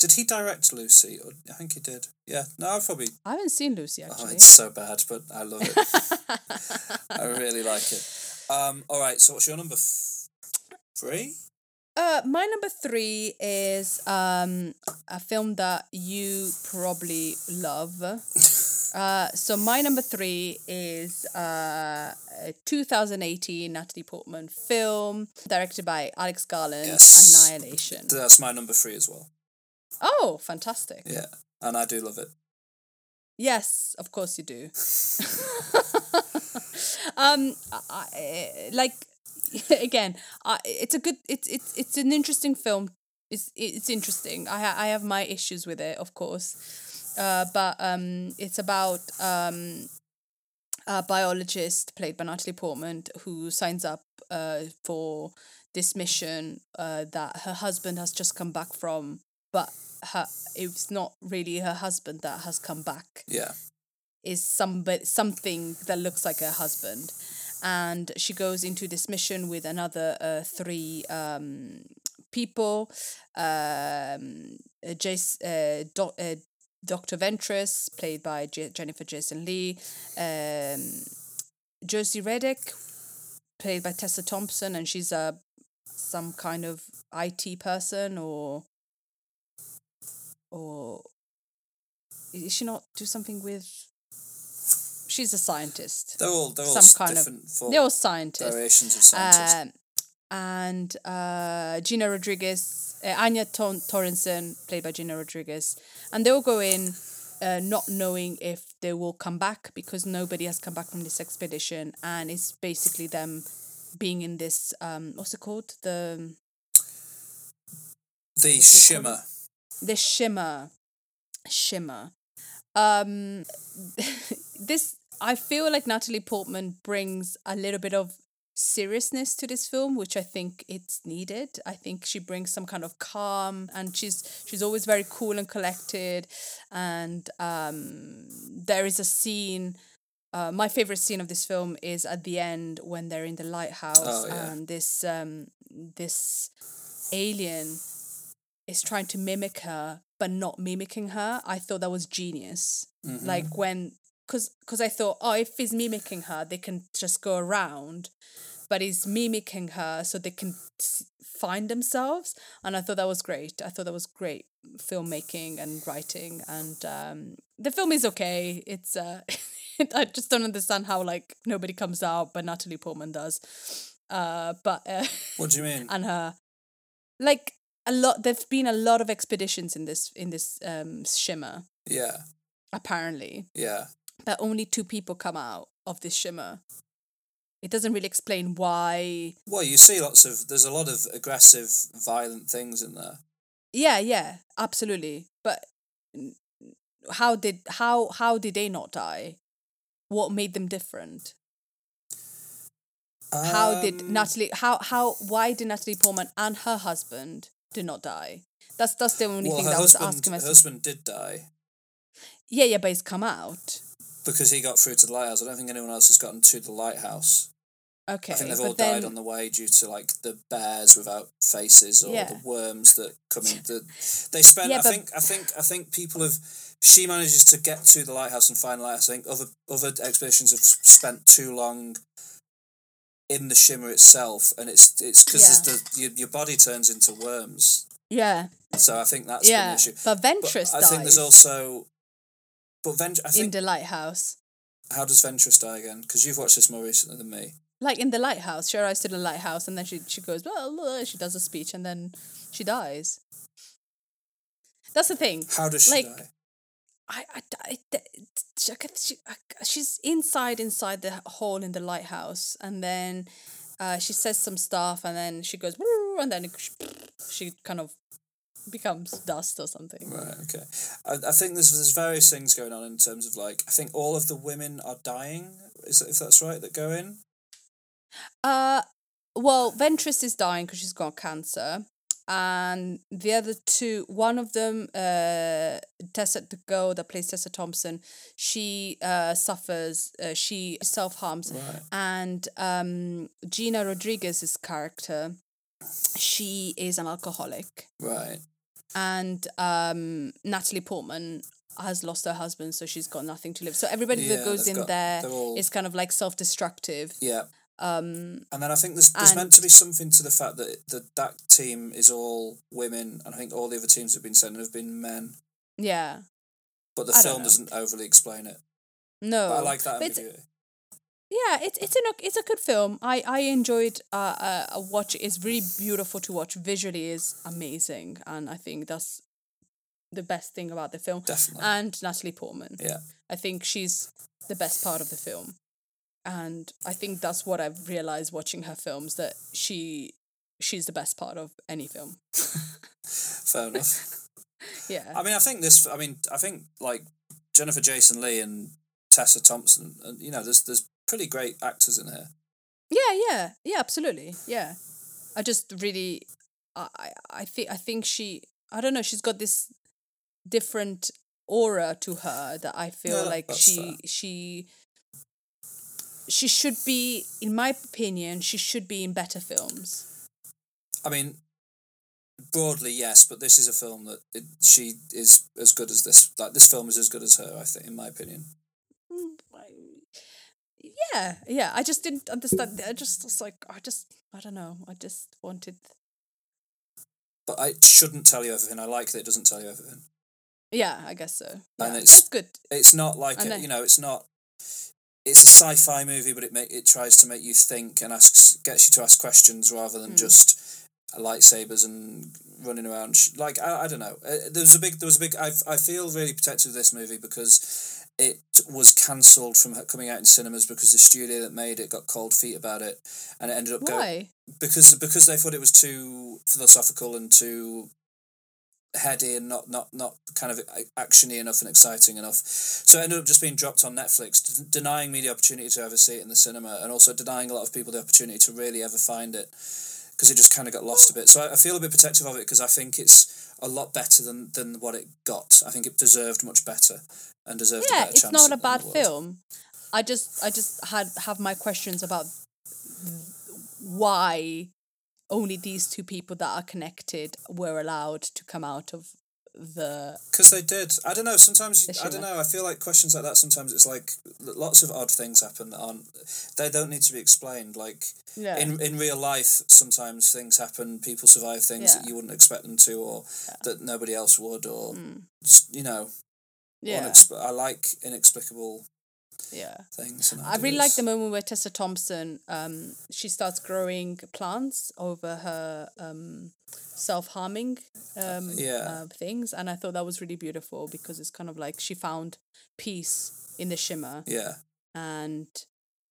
Did he direct Lucy? Or, I think he did. Yeah. No, I've probably. I haven't seen Lucy Oh, actually. it's so bad, but I love it. <laughs> I really like it. Um. All right. So, what's your number? F- three. Uh, my number three is um a film that you probably love. <laughs> Uh, so my number three is uh, a 2018 Natalie Portman film directed by Alex Garland, Yes. Annihilation. That's my number three as well. Oh, fantastic! Yeah, and I do love it. Yes, of course you do. <laughs> <laughs> um, I, I- like <laughs> again, I, it's a good. It's it's it's an interesting film. It's it's interesting. I ha- I have my issues with it, of course, uh, but um, it's about um, a biologist played by Natalie Portman who signs up uh for this mission uh that her husband has just come back from, but her it's not really her husband that has come back Yeah. is some but something that looks like her husband and she goes into this mission with another uh, three um, people um, uh, Jace, uh, doc, uh, Dr. Ventress played by J- Jennifer Jason Lee um, Josie Radek played by Tessa Thompson and she's a some kind of IT person or or is she not do something with she's a scientist They're all they're all Some kind of- they're all scientists variations of scientists. um, and uh, Gina Rodriguez, uh, Anya Ton- Thorensen, played by Gina Rodriguez, and they all go in uh, not knowing if they will come back because nobody has come back from this expedition, and it's basically them being in this um, what's it called the the they call shimmer. The shimmer shimmer. Um <laughs> this i feel like natalie portman brings a little bit of seriousness to this film which i think it's needed. I think she brings some kind of calm and she's she's always very cool and collected. And um there is a scene uh, my favorite scene of this film is at the end when they're in the lighthouse Oh, yeah. and this um this alien is trying to mimic her but not mimicking her. I thought that was genius. Mm-hmm. like when because because i thought oh if he's mimicking her they can just go around but he's mimicking her so they can s- find themselves. And i thought that was great. I thought that was great filmmaking and writing. And um the film is okay. It's uh <laughs> i just don't understand how like nobody comes out but natalie portman does. Uh but uh What do you mean? <laughs> and her like a lot there've been a lot of expeditions in this in this um shimmer yeah, apparently yeah. but only two people come out of this shimmer it doesn't really explain why Well, you see lots of there's a lot of aggressive, violent things in there. Yeah, yeah, absolutely. But how did how how did they not die? What made them different? How did Um, Natalie? How how why did Natalie Portman and her husband did not die? That's that's the only Well, thing her that I was husband, asking her myself. husband did die Yeah, yeah, but he's come out. because he got through to the lighthouse. I don't think anyone else has gotten to the lighthouse. Okay, I think they've all then died on the way due to like the bears without faces or Yeah. the worms that come in. The, they <laughs> spent. Yeah, I think. I think. I think people have. She manages to get to the lighthouse and find the lighthouse. I think other other expeditions have spent too long in the shimmer itself, and it's it's because Yeah. the your, your body turns into worms. yeah, So I think that's yeah. issue. But Ventress But I dies think there's also. But Vent, I in think the lighthouse. how does Ventress die again? Because you've watched this more recently than me. Like in the lighthouse, she arrives to the lighthouse, and then she she goes, well, uh," she does a speech, and then she dies. That's the thing. How does she Like, die? I, I, I, she, I get- she, I, she's inside inside the hole in the lighthouse, and then uh, she says some stuff, and then she goes, and then she, she kind of becomes dust or something. Right. Okay. I, I think there's there's various things going on in terms of like I think all of the women are dying. Is that, if that's right that go in? Uh, well, Ventress is dying because she's got cancer, and the other two, one of them, uh, Tessa, the girl that plays Tessa Thompson, she uh suffers, uh, she self harms, Right. and um, Gina Rodriguez's character, she is an alcoholic, Right. and um, Natalie Portman has lost her husband, so she's got nothing to live. So everybody Yeah, that goes in got- there all- is kind of like self destructive. Yeah. Um, And then I think there's there's And- meant to be something to the fact that the that team is all women, and I think all the other teams have been sent have been men. yeah. But the I film doesn't overly explain it. No, But I like that ambiguity. Yeah, it's it's an it's a good film. I I enjoyed uh, uh a watch. It's really beautiful to watch. Visually is amazing, and I think that's the best thing about the film. Definitely. And Natalie Portman. Yeah. I think she's the best part of the film, and I think that's what I've realized watching her films that she she's the best part of any film. <laughs> Fair enough. <laughs> Yeah. I mean, I think this. I mean, I think like Jennifer Jason Lee and Tessa Thompson, and you know, there's there's pretty great actors in here. Yeah, yeah, yeah, absolutely. Yeah, I just really, I, I, think, I think she, I don't know, she's got this different aura to her that I feel Yeah, like she, fair. she, she should be, in my opinion, she should be in better films. I mean, broadly yes, but this is a film that it, she is as good as this. Like this film is as good as her. I think, in my opinion. Yeah, yeah. I just didn't understand. I just was like, I just, I don't know. I just wanted. But I shouldn't tell you everything. I like that it doesn't tell you everything. Yeah, I guess so. Yeah, And it's- that's good. It's not like a, you know. It's not. It's a sci-fi movie, but it make it tries to make you think and asks gets you to ask questions rather than Hmm. just lightsabers and running around. Like I, I don't know. Uh, there was a big. There was a big. I I feel really protective of this movie because it was cancelled from coming out in cinemas because the studio that made it got cold feet about it, and it ended up going Why? because because they thought it was too philosophical and too heady and not not not kind of actiony enough and exciting enough. So it ended up just being dropped on Netflix, d- denying me the opportunity to ever see it in the cinema, and also denying a lot of people the opportunity to really ever find it because it just kind of got lost a bit. So I, I feel a bit protective of it because I think it's a lot better than than what it got. I think it deserved much better and deserved a better chance. yeah, it's not a bad film. I just I just had have my questions about why only these two people that are connected were allowed to come out of the Because they did. I don't know. Sometimes I don't know. I feel like questions like that. Sometimes it's like lots of odd things happen that aren't. They don't need to be explained. Like yeah in in real life, sometimes things happen. People survive things that you wouldn't expect them to, or that nobody else would, or Mm. just, you know. yeah unexp- I like inexplicable yeah. things. And I really like the moment where Tessa Thompson um she starts growing plants over her um self harming um Yeah. uh, things and I thought that was really beautiful because it's kind of like she found peace in the shimmer Yeah, and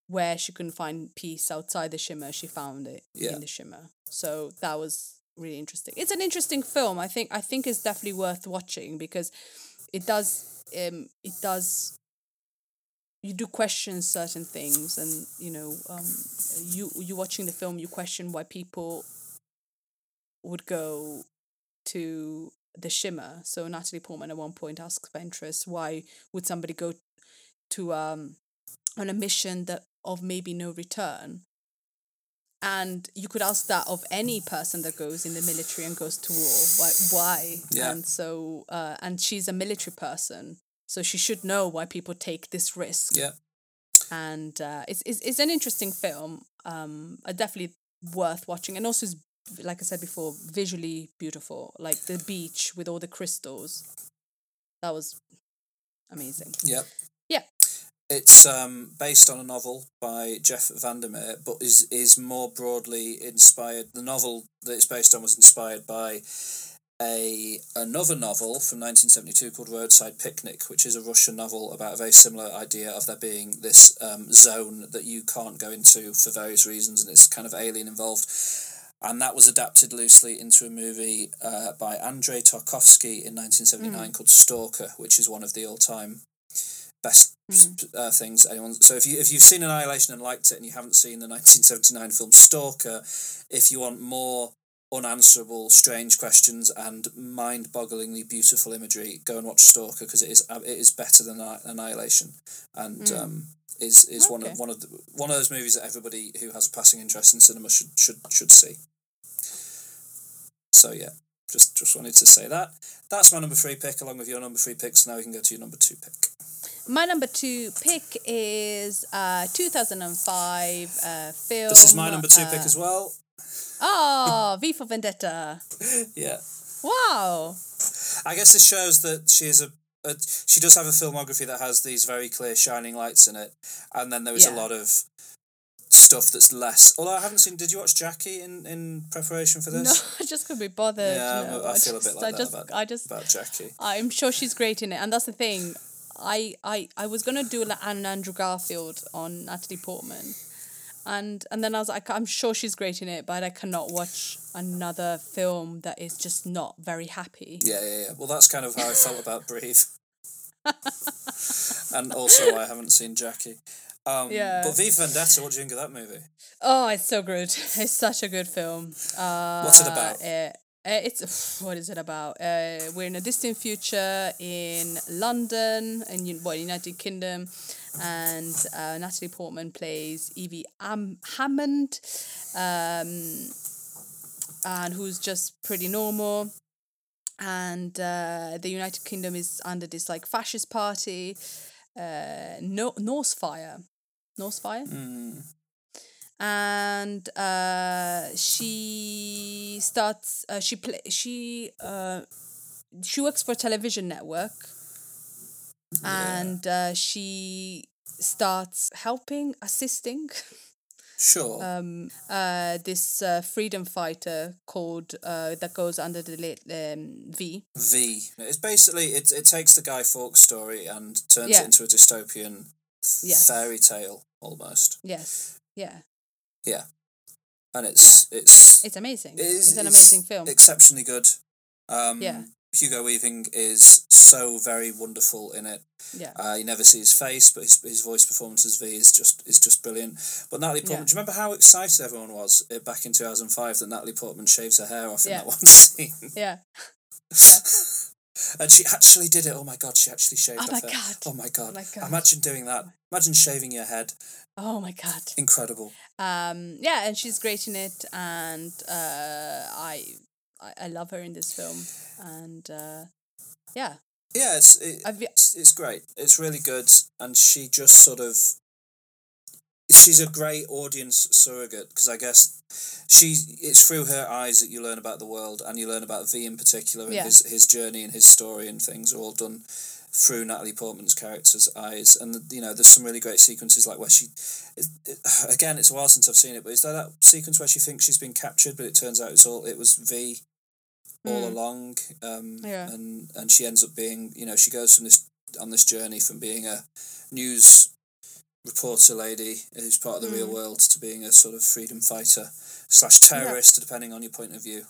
where she couldn't find peace outside the shimmer she found it Yeah. in the shimmer so that was really interesting. It's an interesting film. I think I think it's definitely worth watching because it does um it does you do question certain things and you know um you you watching the film you question why people would go to the shimmer. So natalie portman at one point asks ventress why would somebody go to um on a mission that of maybe no return? And you could ask that of any person that goes in the military and goes to war. Why why? Yeah. and so uh, and she's a military person so she should know why people take this risk Yeah. and uh, it's, it's it's an interesting film um uh, definitely worth watching and also is like i said before visually beautiful like the beach with all the crystals that was amazing Yep. Yeah. It's um, based on a novel by Jeff VanderMeer, but is is more broadly inspired. The novel that it's based on was inspired by a another novel from nineteen seventy two called Roadside Picnic, which is a Russian novel about a very similar idea of there being this um, zone that you can't go into for various reasons, and it's kind of alien involved. And that was adapted loosely into a movie uh, by Andrei Tarkovsky in 1979 called Stalker, which is one of the all time best uh, things anyone. So if you if you've seen Annihilation and liked it, and you haven't seen the nineteen seventy nine film Stalker, if you want more unanswerable, strange questions and mind bogglingly beautiful imagery, go and watch Stalker because it is uh, it is better than Annihilation, and um, is is one of one of the, one of those movies that everybody who has a passing interest in cinema should should should see. So yeah. Just, just wanted to say that. That's my number three pick, along with your number three pick. So now we can go to your number two pick. my number two pick is uh 2005 uh film This is my number two pick uh, as well. Oh v for vendetta Yeah. wow I guess this shows that she is a, a she does have a filmography that has these very clear shining lights in it, and then there a Yeah. lot of stuff that's less. Although I haven't seen. Did you watch Jackie in in preparation for this? no <laughs> i just couldn't be bothered Yeah, no. I feel a bit just- like I that just, about- I just About Jackie. I'm sure she's great in it, and that's the thing. I I I was gonna do an Andrew Garfield on Natalie Portman, and and then I was like, I'm sure she's great in it, but I cannot watch another film that is just not very happy. Yeah, yeah, yeah. Well, that's kind of how I felt about Breathe. <laughs> and also, I haven't seen Jackie. Um, Yeah. But V Vendetta, what do you think of that movie? Oh, it's so good. <laughs> It's such a good film. Uh, What's it about? Uh, uh, it's <sighs> what is it about? Uh, we're in a distant future in London and you well, United Kingdom, and uh, Natalie Portman plays Evey Am- Hammond, um, and who's just pretty normal. And uh, the United Kingdom is under this like fascist party, uh, no- Norsefire, Norse Fire Mm. and uh, she starts. Uh, she play. She uh, she works for a television network, and uh, she starts helping, assisting Sure. um, uh, this uh, freedom fighter called uh, that goes under the um, V. V. It's basically it. It takes the Guy Fawkes story and turns Yeah. it into a dystopian Yes. fairy tale almost. Yes, yeah, Yeah, and it's it's it's amazing. it is it's an it's amazing film. Exceptionally good. Um, Yeah. Hugo Weaving is so very wonderful in it. yeah, Uh, you never see his face, but his, his voice performance as V is just is just brilliant. But Natalie Portman, Yeah. do you remember how excited everyone was uh, back in two thousand five that Natalie Portman shaves her hair off in that one <laughs> scene? yeah. yeah. <laughs> And she actually did it. Oh my god, she actually shaved Oh my her. God. Oh my god. Oh my God. Imagine doing that. Imagine shaving your head. Oh my god. Incredible. um yeah and she's great in it and uh i i, I love her in this film and uh yeah Yeah, it's it, I've- it's, it's great. It's really good, and she just sort of she's a great audience surrogate because I guess she it's through her eyes that you learn about the world and you learn about V in particular and Yeah. his his journey and his story and things are all done through Natalie Portman's character's eyes and you know there's some really great sequences like where she it, it, again it's a while since I've seen it but is there that sequence where she thinks she's been captured but it turns out it's all it was V all Mm. along um Yeah. and and she ends up being you know she goes from this on this journey from being a news reporter lady who's part of the real Mm. world to being a sort of freedom fighter slash terrorist depending on your point of view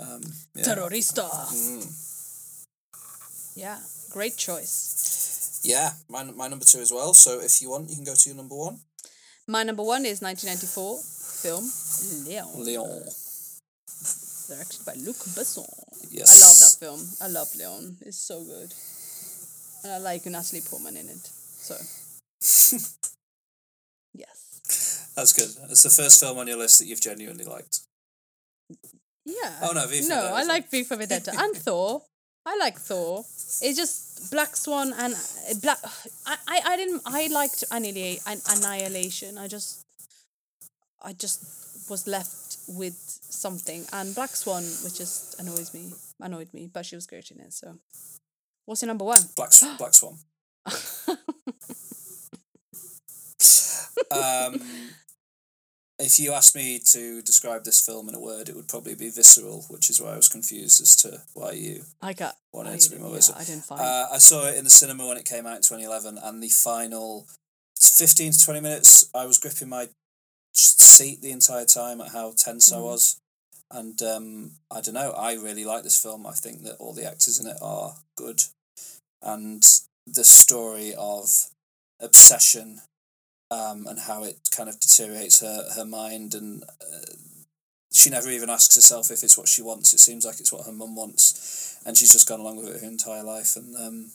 Um, yeah. Terrorista. Mm. Yeah, great choice. Yeah, my, my number two as well. So if you want, you can go to your number one. My number one is 1994 film Leon, Leon. Directed by Luc Besson. Yes. I love that film. I love Leon. It's so good. And I like Natalie Portman in it. So. <laughs> yes. That's good. It's the first film on your list that you've genuinely liked. Yeah. Oh, no, V for No, Vendetta I like V for Vendetta and <laughs> Thor. I like Thor. It's just Black Swan and uh, Black. I, I, I didn't. I liked Annihilate, An- Annihilation. I just, I just was left with something, and Black Swan, which just annoys me, annoyed me. But she was great in it. So, what's your number one? Black Black Swan. <gasps> um, if you asked me to describe this film in a word, it would probably be visceral, which is why I was confused as to why you I got. wanted I, it to be more yeah, visceral. I didn't find. Uh, I saw it in the cinema when it came out in 2011, and the final 15 to 20 minutes, I was gripping my seat the entire time at how tense I Mhm. was. And um, I don't know, I really like this film. I think that all the actors in it are good. And the story of obsession um, and how it kind of deteriorates her, her mind and uh, she never even asks herself if it's what she wants. It seems like it's what her mum wants, and she's just gone along with it her entire life. And um,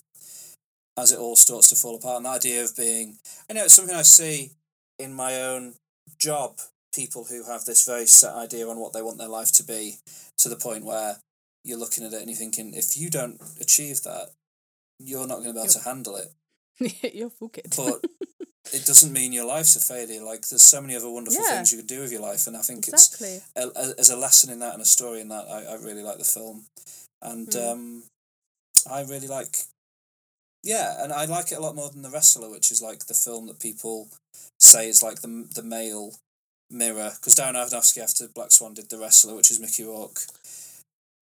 as it all starts to fall apart, and the idea of being, I know it's something I see in my own job. People who have this very set idea on what they want their life to be, to the point where you're looking at it and you're thinking, if you don't achieve that, you're not going to be able to handle it. <laughs> You're Phuket. But <laughs> it doesn't mean your life's a failure. Like there's so many other wonderful Yeah. things you could do with your life, and I think exactly. it's a, a, as a lesson in that and a story in that. I, I really like the film, and Mm. um, I really like, yeah, and I like it a lot more than the Wrestler, which is like the film that people say is like the the male mirror. Because Darren Aronofsky after Black Swan did the Wrestler, which is Mickey Rourke.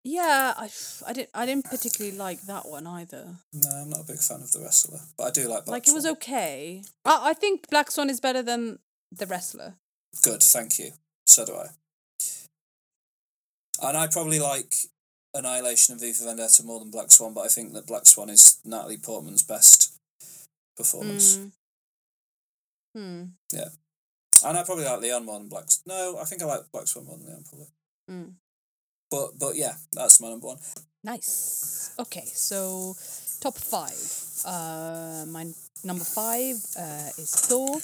Yeah, I, I didn't I didn't particularly like that one either. No, I'm not a big fan of the Wrestler, but I do like Black Swan. like it was okay. I, I think Black Swan is better than the wrestler. Good, thank you. So do I. And I probably like Annihilation and V for Vendetta more than Black Swan, but I think that Black Swan is Natalie Portman's best performance. Mm. Hmm. Yeah. And I probably like Leon more than Black. No, I think I like Black Swan more than Leon probably. Mm. But but yeah, that's my number one. Nice. Okay, so top five. Uh, my number five uh, is Thor.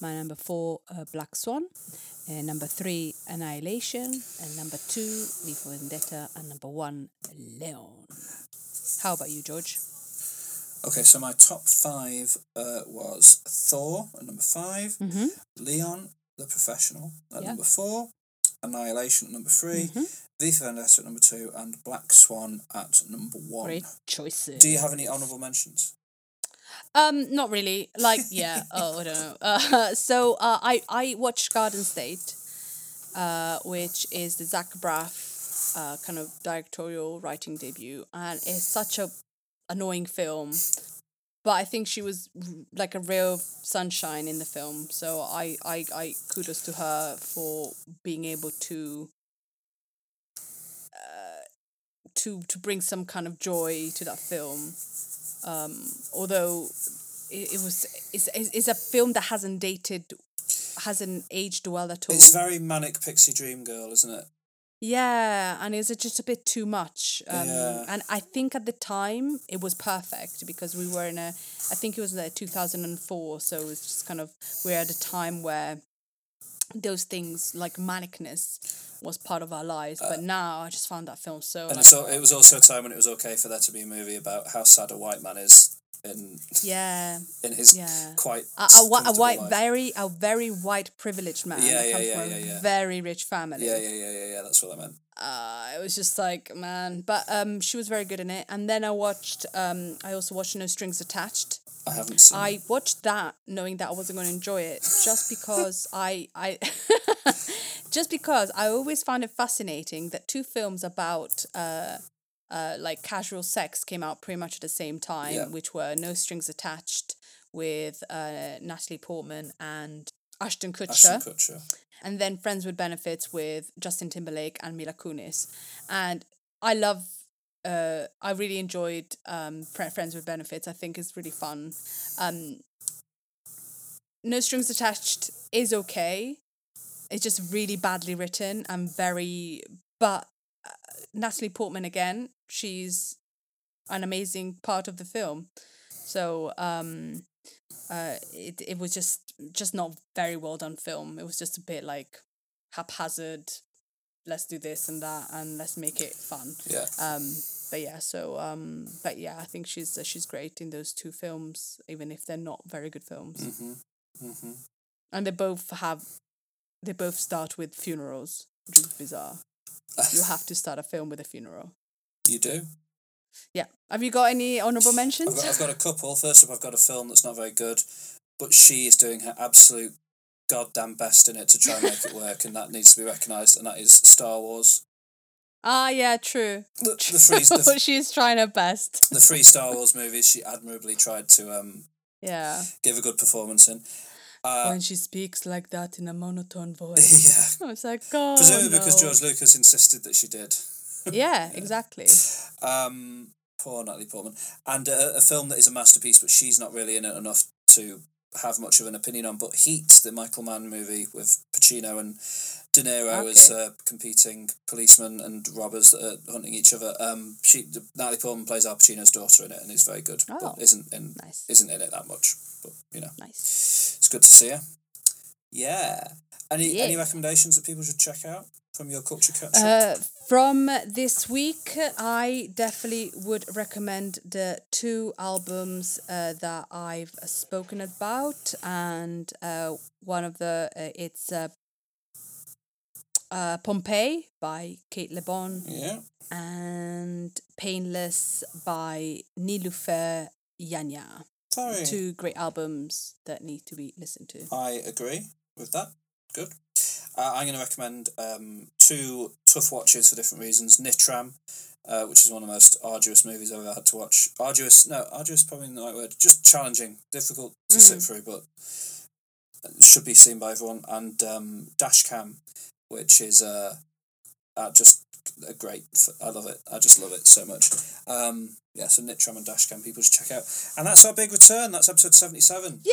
My number four, uh, Black Swan. And number three, Annihilation. And number two, V for Vendetta. And number one, Leon. How about you, George? Okay, so my top five uh, was Thor at number 5 Mm-hmm. Leon the Professional at Yeah. number four, Annihilation at number 3 Mhm. V for Vendetta at number two, and Black Swan at number one. Great choices. Do you have any honourable mentions? Um, not really. Like, <laughs> yeah. oh, I don't know. Uh, <laughs> so uh, I I watched Garden State, uh, which is the Zach Braff uh, kind of directorial writing debut, and it's such a annoying film. But I think she was r- like a real sunshine in the film. So I, I, I kudos to her for being able to uh, to to bring some kind of joy to that film. Um, although it, it was it's, it's a film that hasn't dated hasn't aged well at all. It's very manic pixie dream girl, isn't it? Yeah, and it's just a bit too much. Um, Yeah. And I think at the time it was perfect because we were in a, I think it was like 2004. So it was just kind of, we're at a time where those things like manicness was part of our lives. but now I just found that film so. Uh, And like, it's, it was also a time when it was okay for there to be a movie about how sad a white man is in Yeah. in his Yeah. quite A, a, a white, life. very, a very white privileged man Yeah, yeah, comes yeah, from yeah, a yeah. very rich family. Yeah, yeah, yeah, yeah, yeah. That's what I meant. uh, it was just like man but um she was very good in it and then i watched um i also watched no strings attached I haven't seen. i watched that knowing that i wasn't going to enjoy it just <laughs> because i i <laughs> just because i always found it fascinating that two films about uh uh, like casual sex came out pretty much at the same time, Yeah. which were No Strings Attached with uh, Natalie Portman and Ashton Kutcher. Ashton Kutcher. and then Friends with Benefits with Justin Timberlake and Mila Kunis, and I love. Uh, I really enjoyed um, Friends with Benefits. I think it's really fun. Um, no Strings Attached is okay. It's just really badly written and very. But uh, Natalie Portman again, she's an amazing part of the film. So um, uh, it it was just just not very well done film. It was just a bit like haphazard. Let's do this and that, and let's make it fun. Yeah. Um, but yeah, so um, but yeah, I think she's uh, she's great in those two films, even if they're not very good films. Mm-hmm. Mm-hmm. And they both have, they both start with funerals, which is bizarre. you have to start a film with a funeral. You do? Yeah. Have you got any honorable mentions? I've got, I've got a couple. First up, I've got a film that's not very good, but she is doing her absolute goddamn best in it to try and make it work, and that needs to be recognised, and that is Star Wars. Ah, yeah, true. The, <laughs> the, three, the, She's trying her best. the three Star Wars movies, she admirably tried to um, Yeah. give a good performance in. Uh, when she speaks like that in a monotone <laughs> voice. yeah. <laughs> I was like, oh, Presumably because. George Lucas insisted that she did. Yeah, exactly. Um, poor Natalie Portman. And uh, a film that is a masterpiece, but she's not really in it enough to have much of an opinion on. But Heat, the Michael Mann movie with Pacino and De Niro as uh, competing policemen and robbers that are hunting each other. Um, she Natalie Portman plays Al Pacino's daughter in it, and is very good, Oh. but isn't in Nice. isn't in it that much. But you know, Nice. it's good to see her. Yeah. Any any recommendations that people should check out from your culture catch Uh, from this week, I definitely would recommend the two albums uh, that I've spoken about, and uh, one of the uh, it's uh, uh, Pompeii by Cate Le Bon Yeah. and Painless by Nilüfer Yanya. Very. Two great albums that need to be listened to. I agree with that. Good. Uh, I'm going to recommend um, two tough watches for different reasons. Nitram, uh, which is one of the most arduous movies I've ever had to watch. Arduous, no, arduous probably not the right word. Just challenging, difficult to sit through, but should be seen by everyone. And um, Dashcam, which is uh, uh, just a great. f- I love it. I just love it so much. Um, yeah, so Nitram and Dashcam, people should check out. And that's our big return. That's episode seventy seven. Yeah.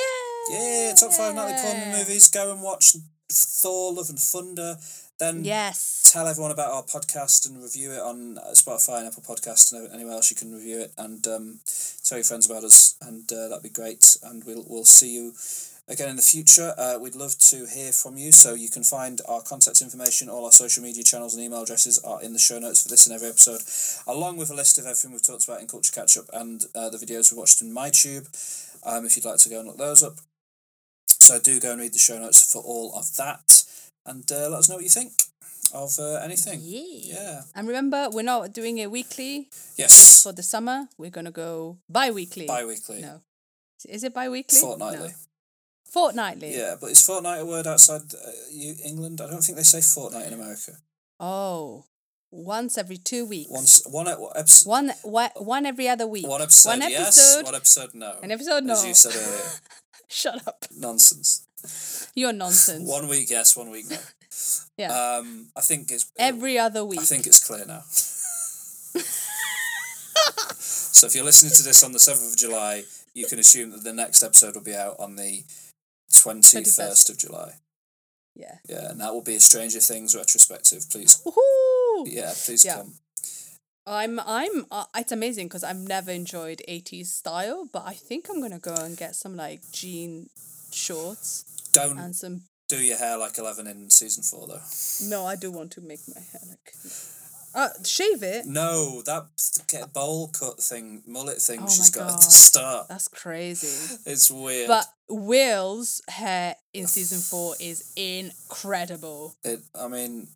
Yeah, top five Natalie Portman movies. Go and watch Thor: Love and Thunder. Then Yes. tell everyone about our podcast and review it on uh, Spotify and Apple Podcasts and anywhere else you can review it. And um, tell your friends about us, and uh, that'd be great. And we'll we'll see you again in the future. Uh, we'd love to hear from you, so you can find our contact information, all our social media channels and email addresses are in the show notes for this and every episode, along with a list of everything we've talked about in Culture Catch Up and uh, the videos we watched in MyTube. Um, if you'd like to go and look those up. So do go and read the show notes for all of that, and uh, let us know what you think of uh, anything. Yeah. Yeah. And remember, we're not doing it weekly Yes. for the summer. We're gonna go bi-weekly. Bi-weekly. No. Is it bi-weekly? Fortnightly. No. Fortnightly. Yeah, but is fortnight a word outside uh, you, England? I don't think they say fortnight in America. Oh, once every two weeks. Once one episode. One, one, one every other week. One episode, One yes. One episode, no. An episode, As no. you said earlier. <laughs> <laughs> Shut up. Nonsense. You're nonsense. One week, yes. One week, no. <laughs> yeah. Um, I think it's every other week. I think it's clear now. <laughs> so if you're listening to this on the seventh of July, you can assume that the next episode will be out on the twenty first of July. yeah. Yeah, and that will be a Stranger Things retrospective. Please, Woohoo! yeah, please Yeah. come. I'm I'm uh, it's amazing because I've never enjoyed 80s style, but I think I'm gonna go and get some like jean shorts Don't and some. do your hair like Eleven in season four, though. No, I do want to make my hair like. Uh, shave it. No, that bowl cut thing, mullet thing Oh she's got at the start. That's crazy. It's weird. But Will's hair in season <sighs> four is incredible. it, I mean,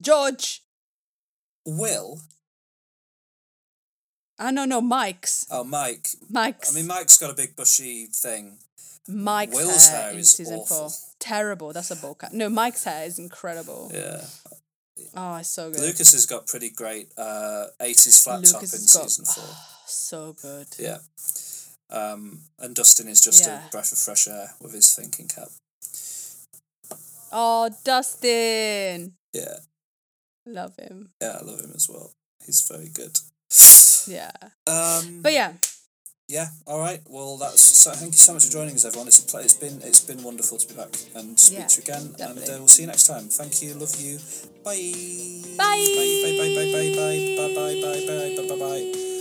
George. Will. I don't Mike's. Oh, Mike. Mike's. I mean, Mike's got a big bushy thing. Mike's Will's hair, hair in is season four. awful. Terrible. That's a bowl cut. No, Mike's hair is incredible. Yeah. Oh, it's so good. Lucas has got pretty great uh, 80s flat top in Lucas got- season four. <sighs> so good. Yeah. Um, and Dustin is just Yeah. a breath of fresh air with his thinking cap. Oh, Dustin. Yeah, Love him. Yeah, I love him as well. He's very good. Yeah. Um, but yeah. Yeah. All right. Well, that's. So, thank you so much for joining us, everyone. It's a play. It's been it's been wonderful to be back and speak yeah, to you again. Definitely. And uh, we'll see you next time. Thank you. Love you. Bye. Bye. Bye. Bye. Bye. Bye. Bye. Bye. Bye. Bye. Bye. Bye. Bye. Bye. Bye.